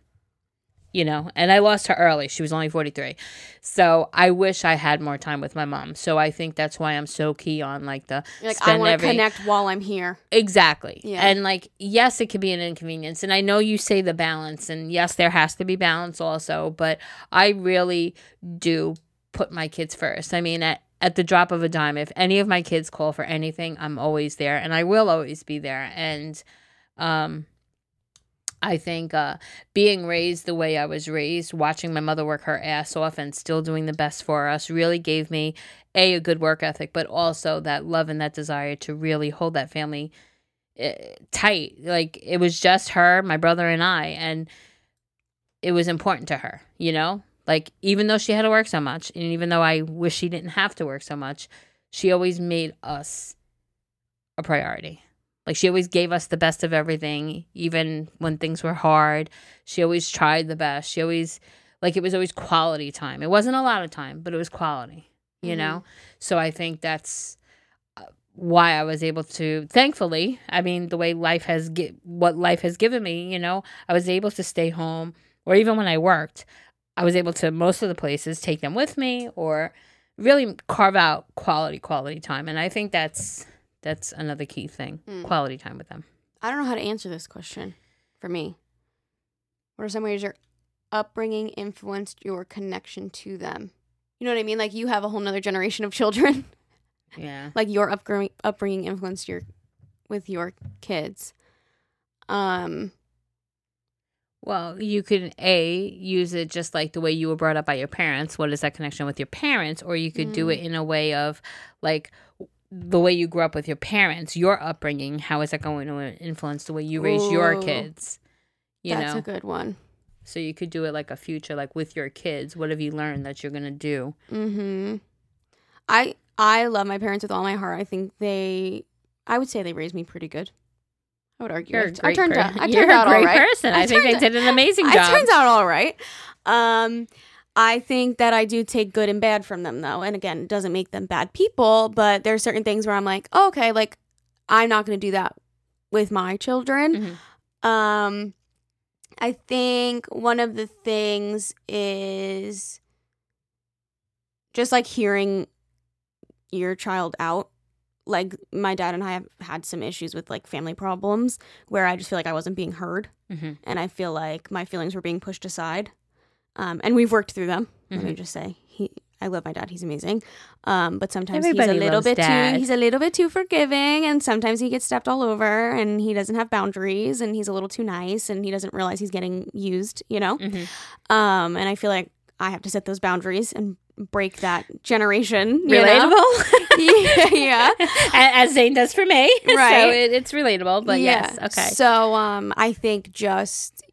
You know, and I lost her early. She was only 43. So I wish I had more time with my mom. So I think that's why I'm so key on like the You're like I want to every- connect while I'm here. Exactly. Yeah. And like, yes, it could be an inconvenience. And I know you say the balance, and yes, there has to be balance also, but I really do put my kids first. I mean, at, at the drop of a dime, if any of my kids call for anything, I'm always there and I will always be there. And um I think uh, being raised the way I was raised, watching my mother work her ass off and still doing the best for us, really gave me a a good work ethic, but also that love and that desire to really hold that family uh, tight. Like it was just her, my brother, and I, and it was important to her. You know, like even though she had to work so much, and even though I wish she didn't have to work so much, she always made us a priority. Like she always gave us the best of everything, even when things were hard. She always tried the best. She always like it was always quality time. It wasn't a lot of time, but it was quality, you Mhm. know? So I think that's uh, why I was able to thankfully, I mean, the way life has gi- what life has given me, you know, I was able to stay home or even when I worked, I was able to most of the places take them with me or really carve out quality quality time and I think that's that's another key thing. Mm. Quality time with them. I don't know how to answer this question for me. What are some ways your upbringing influenced your connection to them? You know what I mean? Like you have a whole nother generation of children. Yeah. like your upbringing upbringing influenced your with your kids. Um Well, you could a use it just like the way you were brought up by your parents. What is that connection with your parents? Or you could do Mm. it in a way of like the way you grew up with your parents, your upbringing. How is that going to influence the way you raise your kids? You that's know, a good one. so you could do it like a future, like with your kids. What have you learned that you're gonna do? Mhm. I I love my parents with all my heart. I think they I would say they raised me pretty good. I would argue. I- I turned per- out I turned out a great all right. person. I, think they did an amazing I job. turns out all right. Um, I think that I do take good and bad from them, though. And again, it doesn't make them bad people, but there are certain things where I'm like, oh, okay, like I'm not going to do that with my children. Mhm. Um, I think one of the things is just like hearing your child out. like my dad and I have had some issues with like family problems where I just feel like I wasn't being heard, Mhm. and I feel like my feelings were being pushed aside. Um, and we've worked through them. Let me just say, he, I love my dad. He's amazing. Um, but sometimes Everybody he's a little bit dad. too. He's a little bit too forgiving, and sometimes he gets stepped all over, and he doesn't have boundaries, and he's a little too nice, and he doesn't realize he's getting used. You know. Mhm. Um, and I feel like I have to set those boundaries and break that generation. Relatable. yeah. A- As Zane does for me. So Right. it, it's relatable, but yes. Okay. So um I think just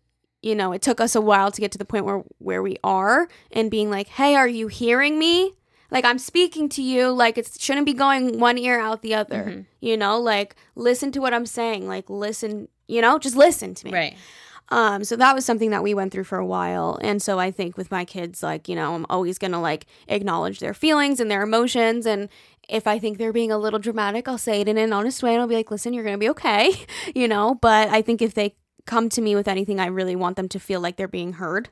you know, it took us a while to get to the point where where we are and being like, "Hey, are you hearing me?" Like I'm speaking to you, like it shouldn't be going one ear out the other. Mm-hmm. You know, like listen to what I'm saying, like listen, you know, just listen to me. Right. Um, so that was something that we went through for a while. And so I think with my kids, like, you know, I'm always gonna like acknowledge their feelings and their emotions. And if I think they're being a little dramatic, I'll say it in an honest way and I'll be like, listen, you're gonna be okay, you know. But I think if they come to me with anything, I really want them to feel like they're being heard.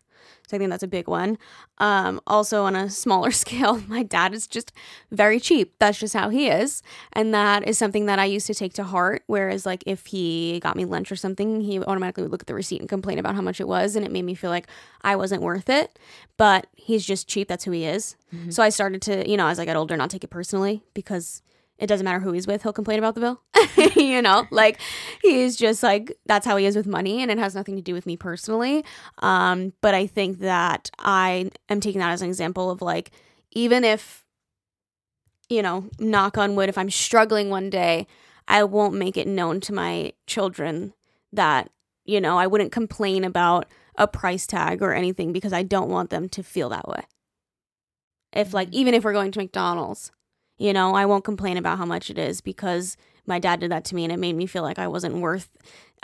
So I think that's a big one. Um, also, on a smaller scale, my dad is just very cheap. That's just how he is. And that is something that I used to take to heart. Whereas, like, if he got me lunch or something, he automatically would look at the receipt and complain about how much it was. And it made me feel like I wasn't worth it. But he's just cheap. That's who he is. So I started to, you know, as I got older, not take it personally because it doesn't matter who he's with, he'll complain about the bill. you know, like he's just like that's how he is with money and it has nothing to do with me personally. Um, but I think that I am taking that as an example of like even if you know, knock on wood, if I'm struggling one day, I won't make it known to my children that, you know, I wouldn't complain about a price tag or anything because I don't want them to feel that way. If like even if we're going to McDonald's, you know, I won't complain about how much it is because my dad did that to me and it made me feel like I wasn't worth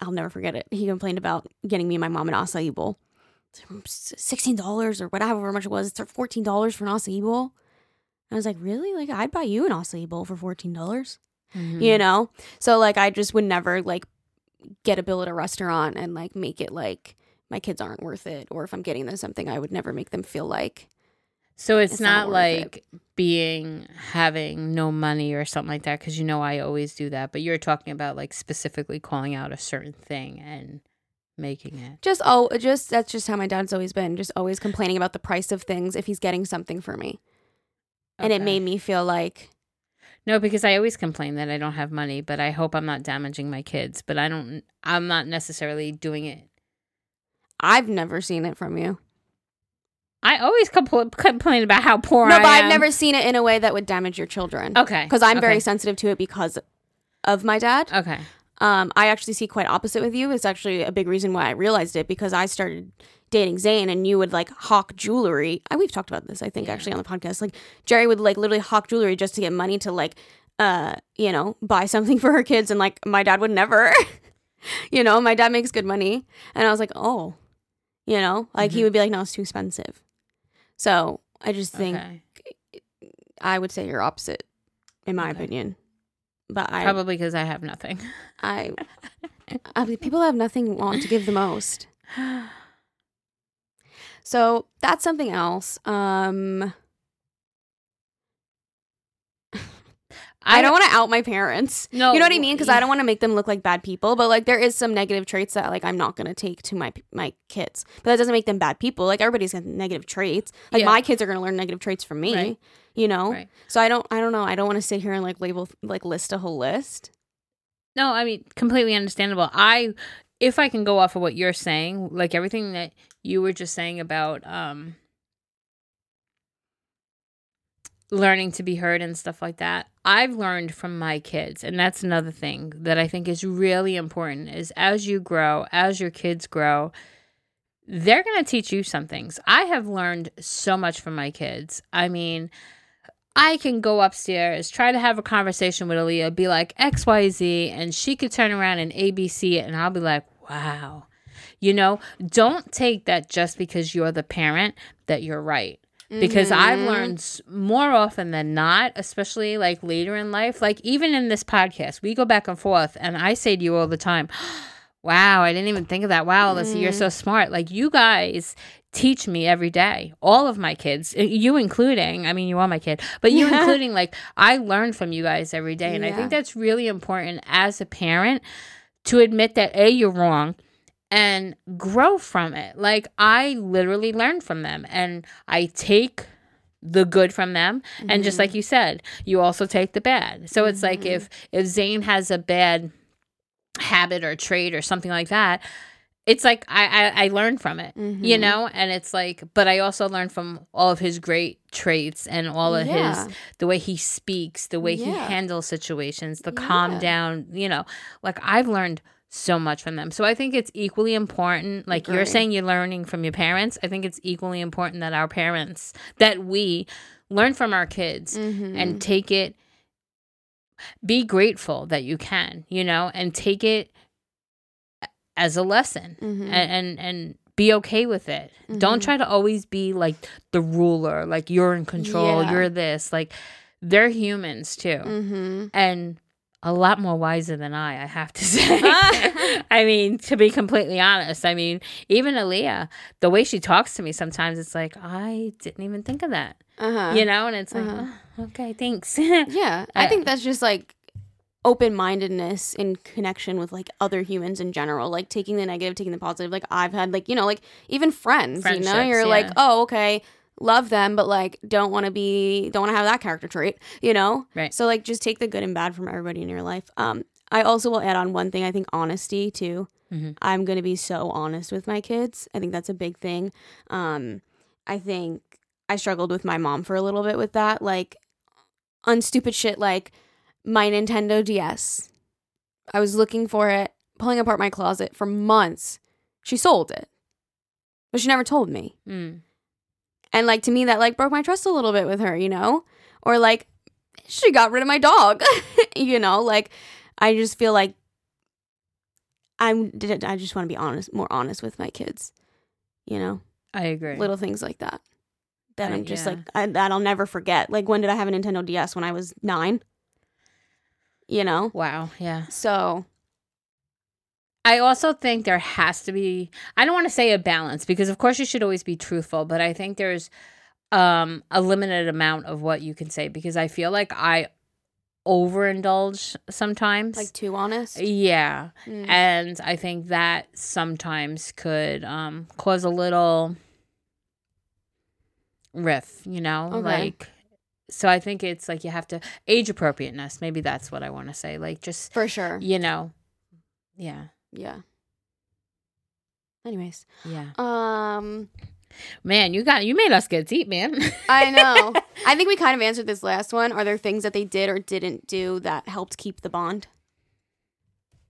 I'll never forget it. He complained about getting me and my mom an acai bowl. Sixteen dollars or whatever much it was. It's fourteen dollars for an acai bowl. I was like, really? Like I'd buy you an acai bowl for fourteen dollars. Mm-hmm. You know? So like I just would never like get a bill at a restaurant and like make it like my kids aren't worth it. Or if I'm getting them something, I would never make them feel like So it's, It's not not, worth it. like being having no money or something like that because you know I always do that. But you're talking about like specifically calling out a certain thing and making it. just oh just that's just how my dad's always been. Just always complaining about the price of things if he's getting something for me. And it made me feel like No, because I always complain that I don't have money, but I hope I'm not damaging my kids. But I don't. I'm not necessarily doing it. I've never seen it from you. I always compl- complain about how poor no, I but I've never seen it in a way that would damage your children. Okay, Because I'm very sensitive to it because of my dad. Okay. Um, I actually see quite opposite with you. It's actually a big reason why I realized it because I started dating Zayn and you would like hawk jewelry. I, we've talked about this, I think, actually on the podcast. Like Jerry would like literally hawk jewelry just to get money to like, uh, you know, buy something for her kids. And like my dad would never, you know, my dad makes good money. And I was like, oh, you know, like he would be like, no, it's too expensive. So I just think okay. I would say you're opposite, in my Okay. opinion. But I, Probably because I have nothing. I, I mean, people have nothing want to give the most. So that's something else. Um, I, don't want to out my parents. No, you know what I mean? Because I don't want to make them look like bad people. But like, there is some negative traits that like I'm not gonna take to my my kids. But that doesn't make them bad people. Like everybody's got negative traits. Like Yeah. my kids are gonna learn negative traits from me. Right. You know. Right. So I don't. I don't know. I don't want to sit here and like label like list a whole list. No, I mean completely understandable. I if I can go off of what you're saying, like everything that you were just saying about um learning to be heard and stuff like that. I've learned from my kids, and that's another thing that I think is really important is as you grow, as your kids grow, they're going to teach you some things. I have learned so much from my kids. I mean, I can go upstairs, try to have a conversation with Aaliyah, be like XYZ, and she could turn around and ABC and I'll be like, wow. You know, don't take that just because you're the parent that you're right. Because I've learned more often than not, especially like later in life, like even in this podcast, we go back and forth, and I say to you all the time, Wow, I didn't even think of that. Wow, Alyssa, you're so smart. Like you guys teach me every day. All of my kids, uh, you including, I mean, you are my kid, but you Yeah. including, like, I learn from you guys every day. And I think that's really important as a parent to admit that, A, you're wrong and grow from it. Like, I literally learn from them and I take the good from them and just like you said you also take the bad so it's like if if Zayn has a bad habit or trait or something like that it's like i i, I learn from it you Mhm. know and it's like but i also learn from all of his great traits and all of Yeah. his the way he speaks the way he handles situations the calm Yeah. down you know like i've learned so much from them so i think it's equally important like you're saying you're learning from your parents i think it's equally important that our parents that we learn from our kids Mhm. and take it be grateful that you can you know and take it as a lesson Mhm. and, and and be okay with it don't Mhm. try to always be like the ruler like you're in control Yeah. you're this like they're humans too Mhm. and a lot more wiser than I, I have to say. I mean, to be completely honest, I mean, even Aaliyah, the way she talks to me sometimes, it's like, I didn't even think of that, Uh-huh. you know? And it's like, Uh-huh. "Oh, okay, thanks. Yeah, I Uh, think that's just like open mindedness in connection with like other humans in general, like taking the negative, taking the positive. Like I've had like, you know, like even friends, you know, you're like, oh, okay, love them, but like don't want to be, don't want to have that character trait, you know? Right. So like just take the good and bad from everybody in your life. Um, I also will add on one thing, I think honesty too. Mhm. I'm going to be so honest with my kids. I think that's a big thing. Um, I think I struggled with my mom for a little bit with that. Like, on stupid shit like my Nintendo DS. I was looking for it, pulling apart my closet for months. She sold it, but she never told me. Mm. And like to me, that like broke my trust a little bit with her, you know? Or like she got rid of my dog, you know? Like I just feel like I'm, I just want to be honest, more honest with my kids, you know? I agree. Little things like that. That I- I'm just yeah. like, I, that I'll never forget. Like, when did I have a Nintendo DS? When I was nine? You know? Wow. Yeah. So, I also think there has to be I don't want to say a balance because of course you should always be truthful, but I think there's um a limited amount of what you can say because I feel like I overindulge sometimes. like, too honest. yeah. Mm. And I think that sometimes could um cause a little riff, you know? Okay. Like so I think it's like you have to age appropriateness. Maybe that's what I want to say. Like just For sure. you know. Yeah. Yeah. Anyways. Yeah. Um, Man, you got you made us get deep, man. I know. I think we kind of answered this last one. Are there things that they did or didn't do that helped keep the bond?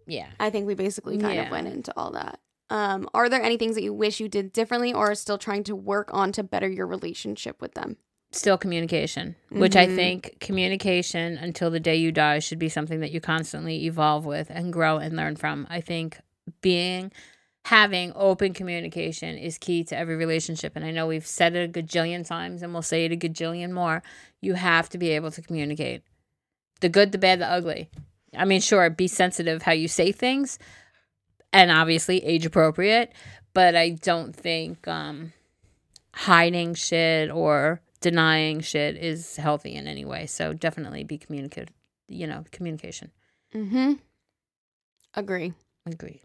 yeah. I think we basically kind of went into all that. Um, are there any things that you wish you did differently or are still trying to work on to better your relationship with them? Still communication, which I Mhm. think communication until the day you die should be something that you constantly evolve with and grow and learn from. I think being having open communication is key to every relationship and I know we've said it a gajillion times and we'll say it a gajillion more. You have to be able to communicate. The good, the bad, the ugly. I mean, sure, be sensitive how you say things and obviously age appropriate, but I don't think um hiding shit or denying shit is healthy in any way. So definitely be communicative, you know, communication. Mm-hmm. Agree. Agree.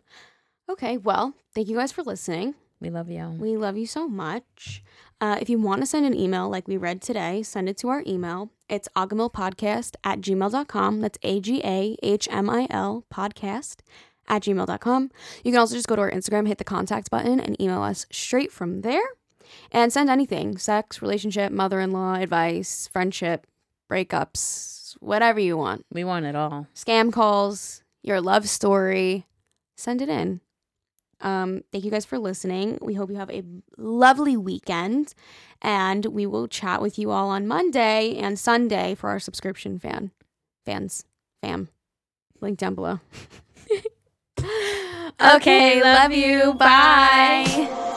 Okay, well, thank you guys for listening. We love you. We love you so much. Uh, if you want to send an email like we read today, send it to our email. It's agahmilpodcast at gmail.com. That's A G A H M I L podcast at gmail.com. You can also just go to our Instagram, hit the contact button, and email us straight from there. And send anything sex, relationship, mother in law, advice, friendship, breakups, whatever you want. We want it all. Scam calls, your love story. Send it in. Um, thank you guys for listening. We hope you have a lovely weekend, and we will chat with you all on Monday and Sunday for our subscription fan fans fam. Link down below. okay, love you. Bye.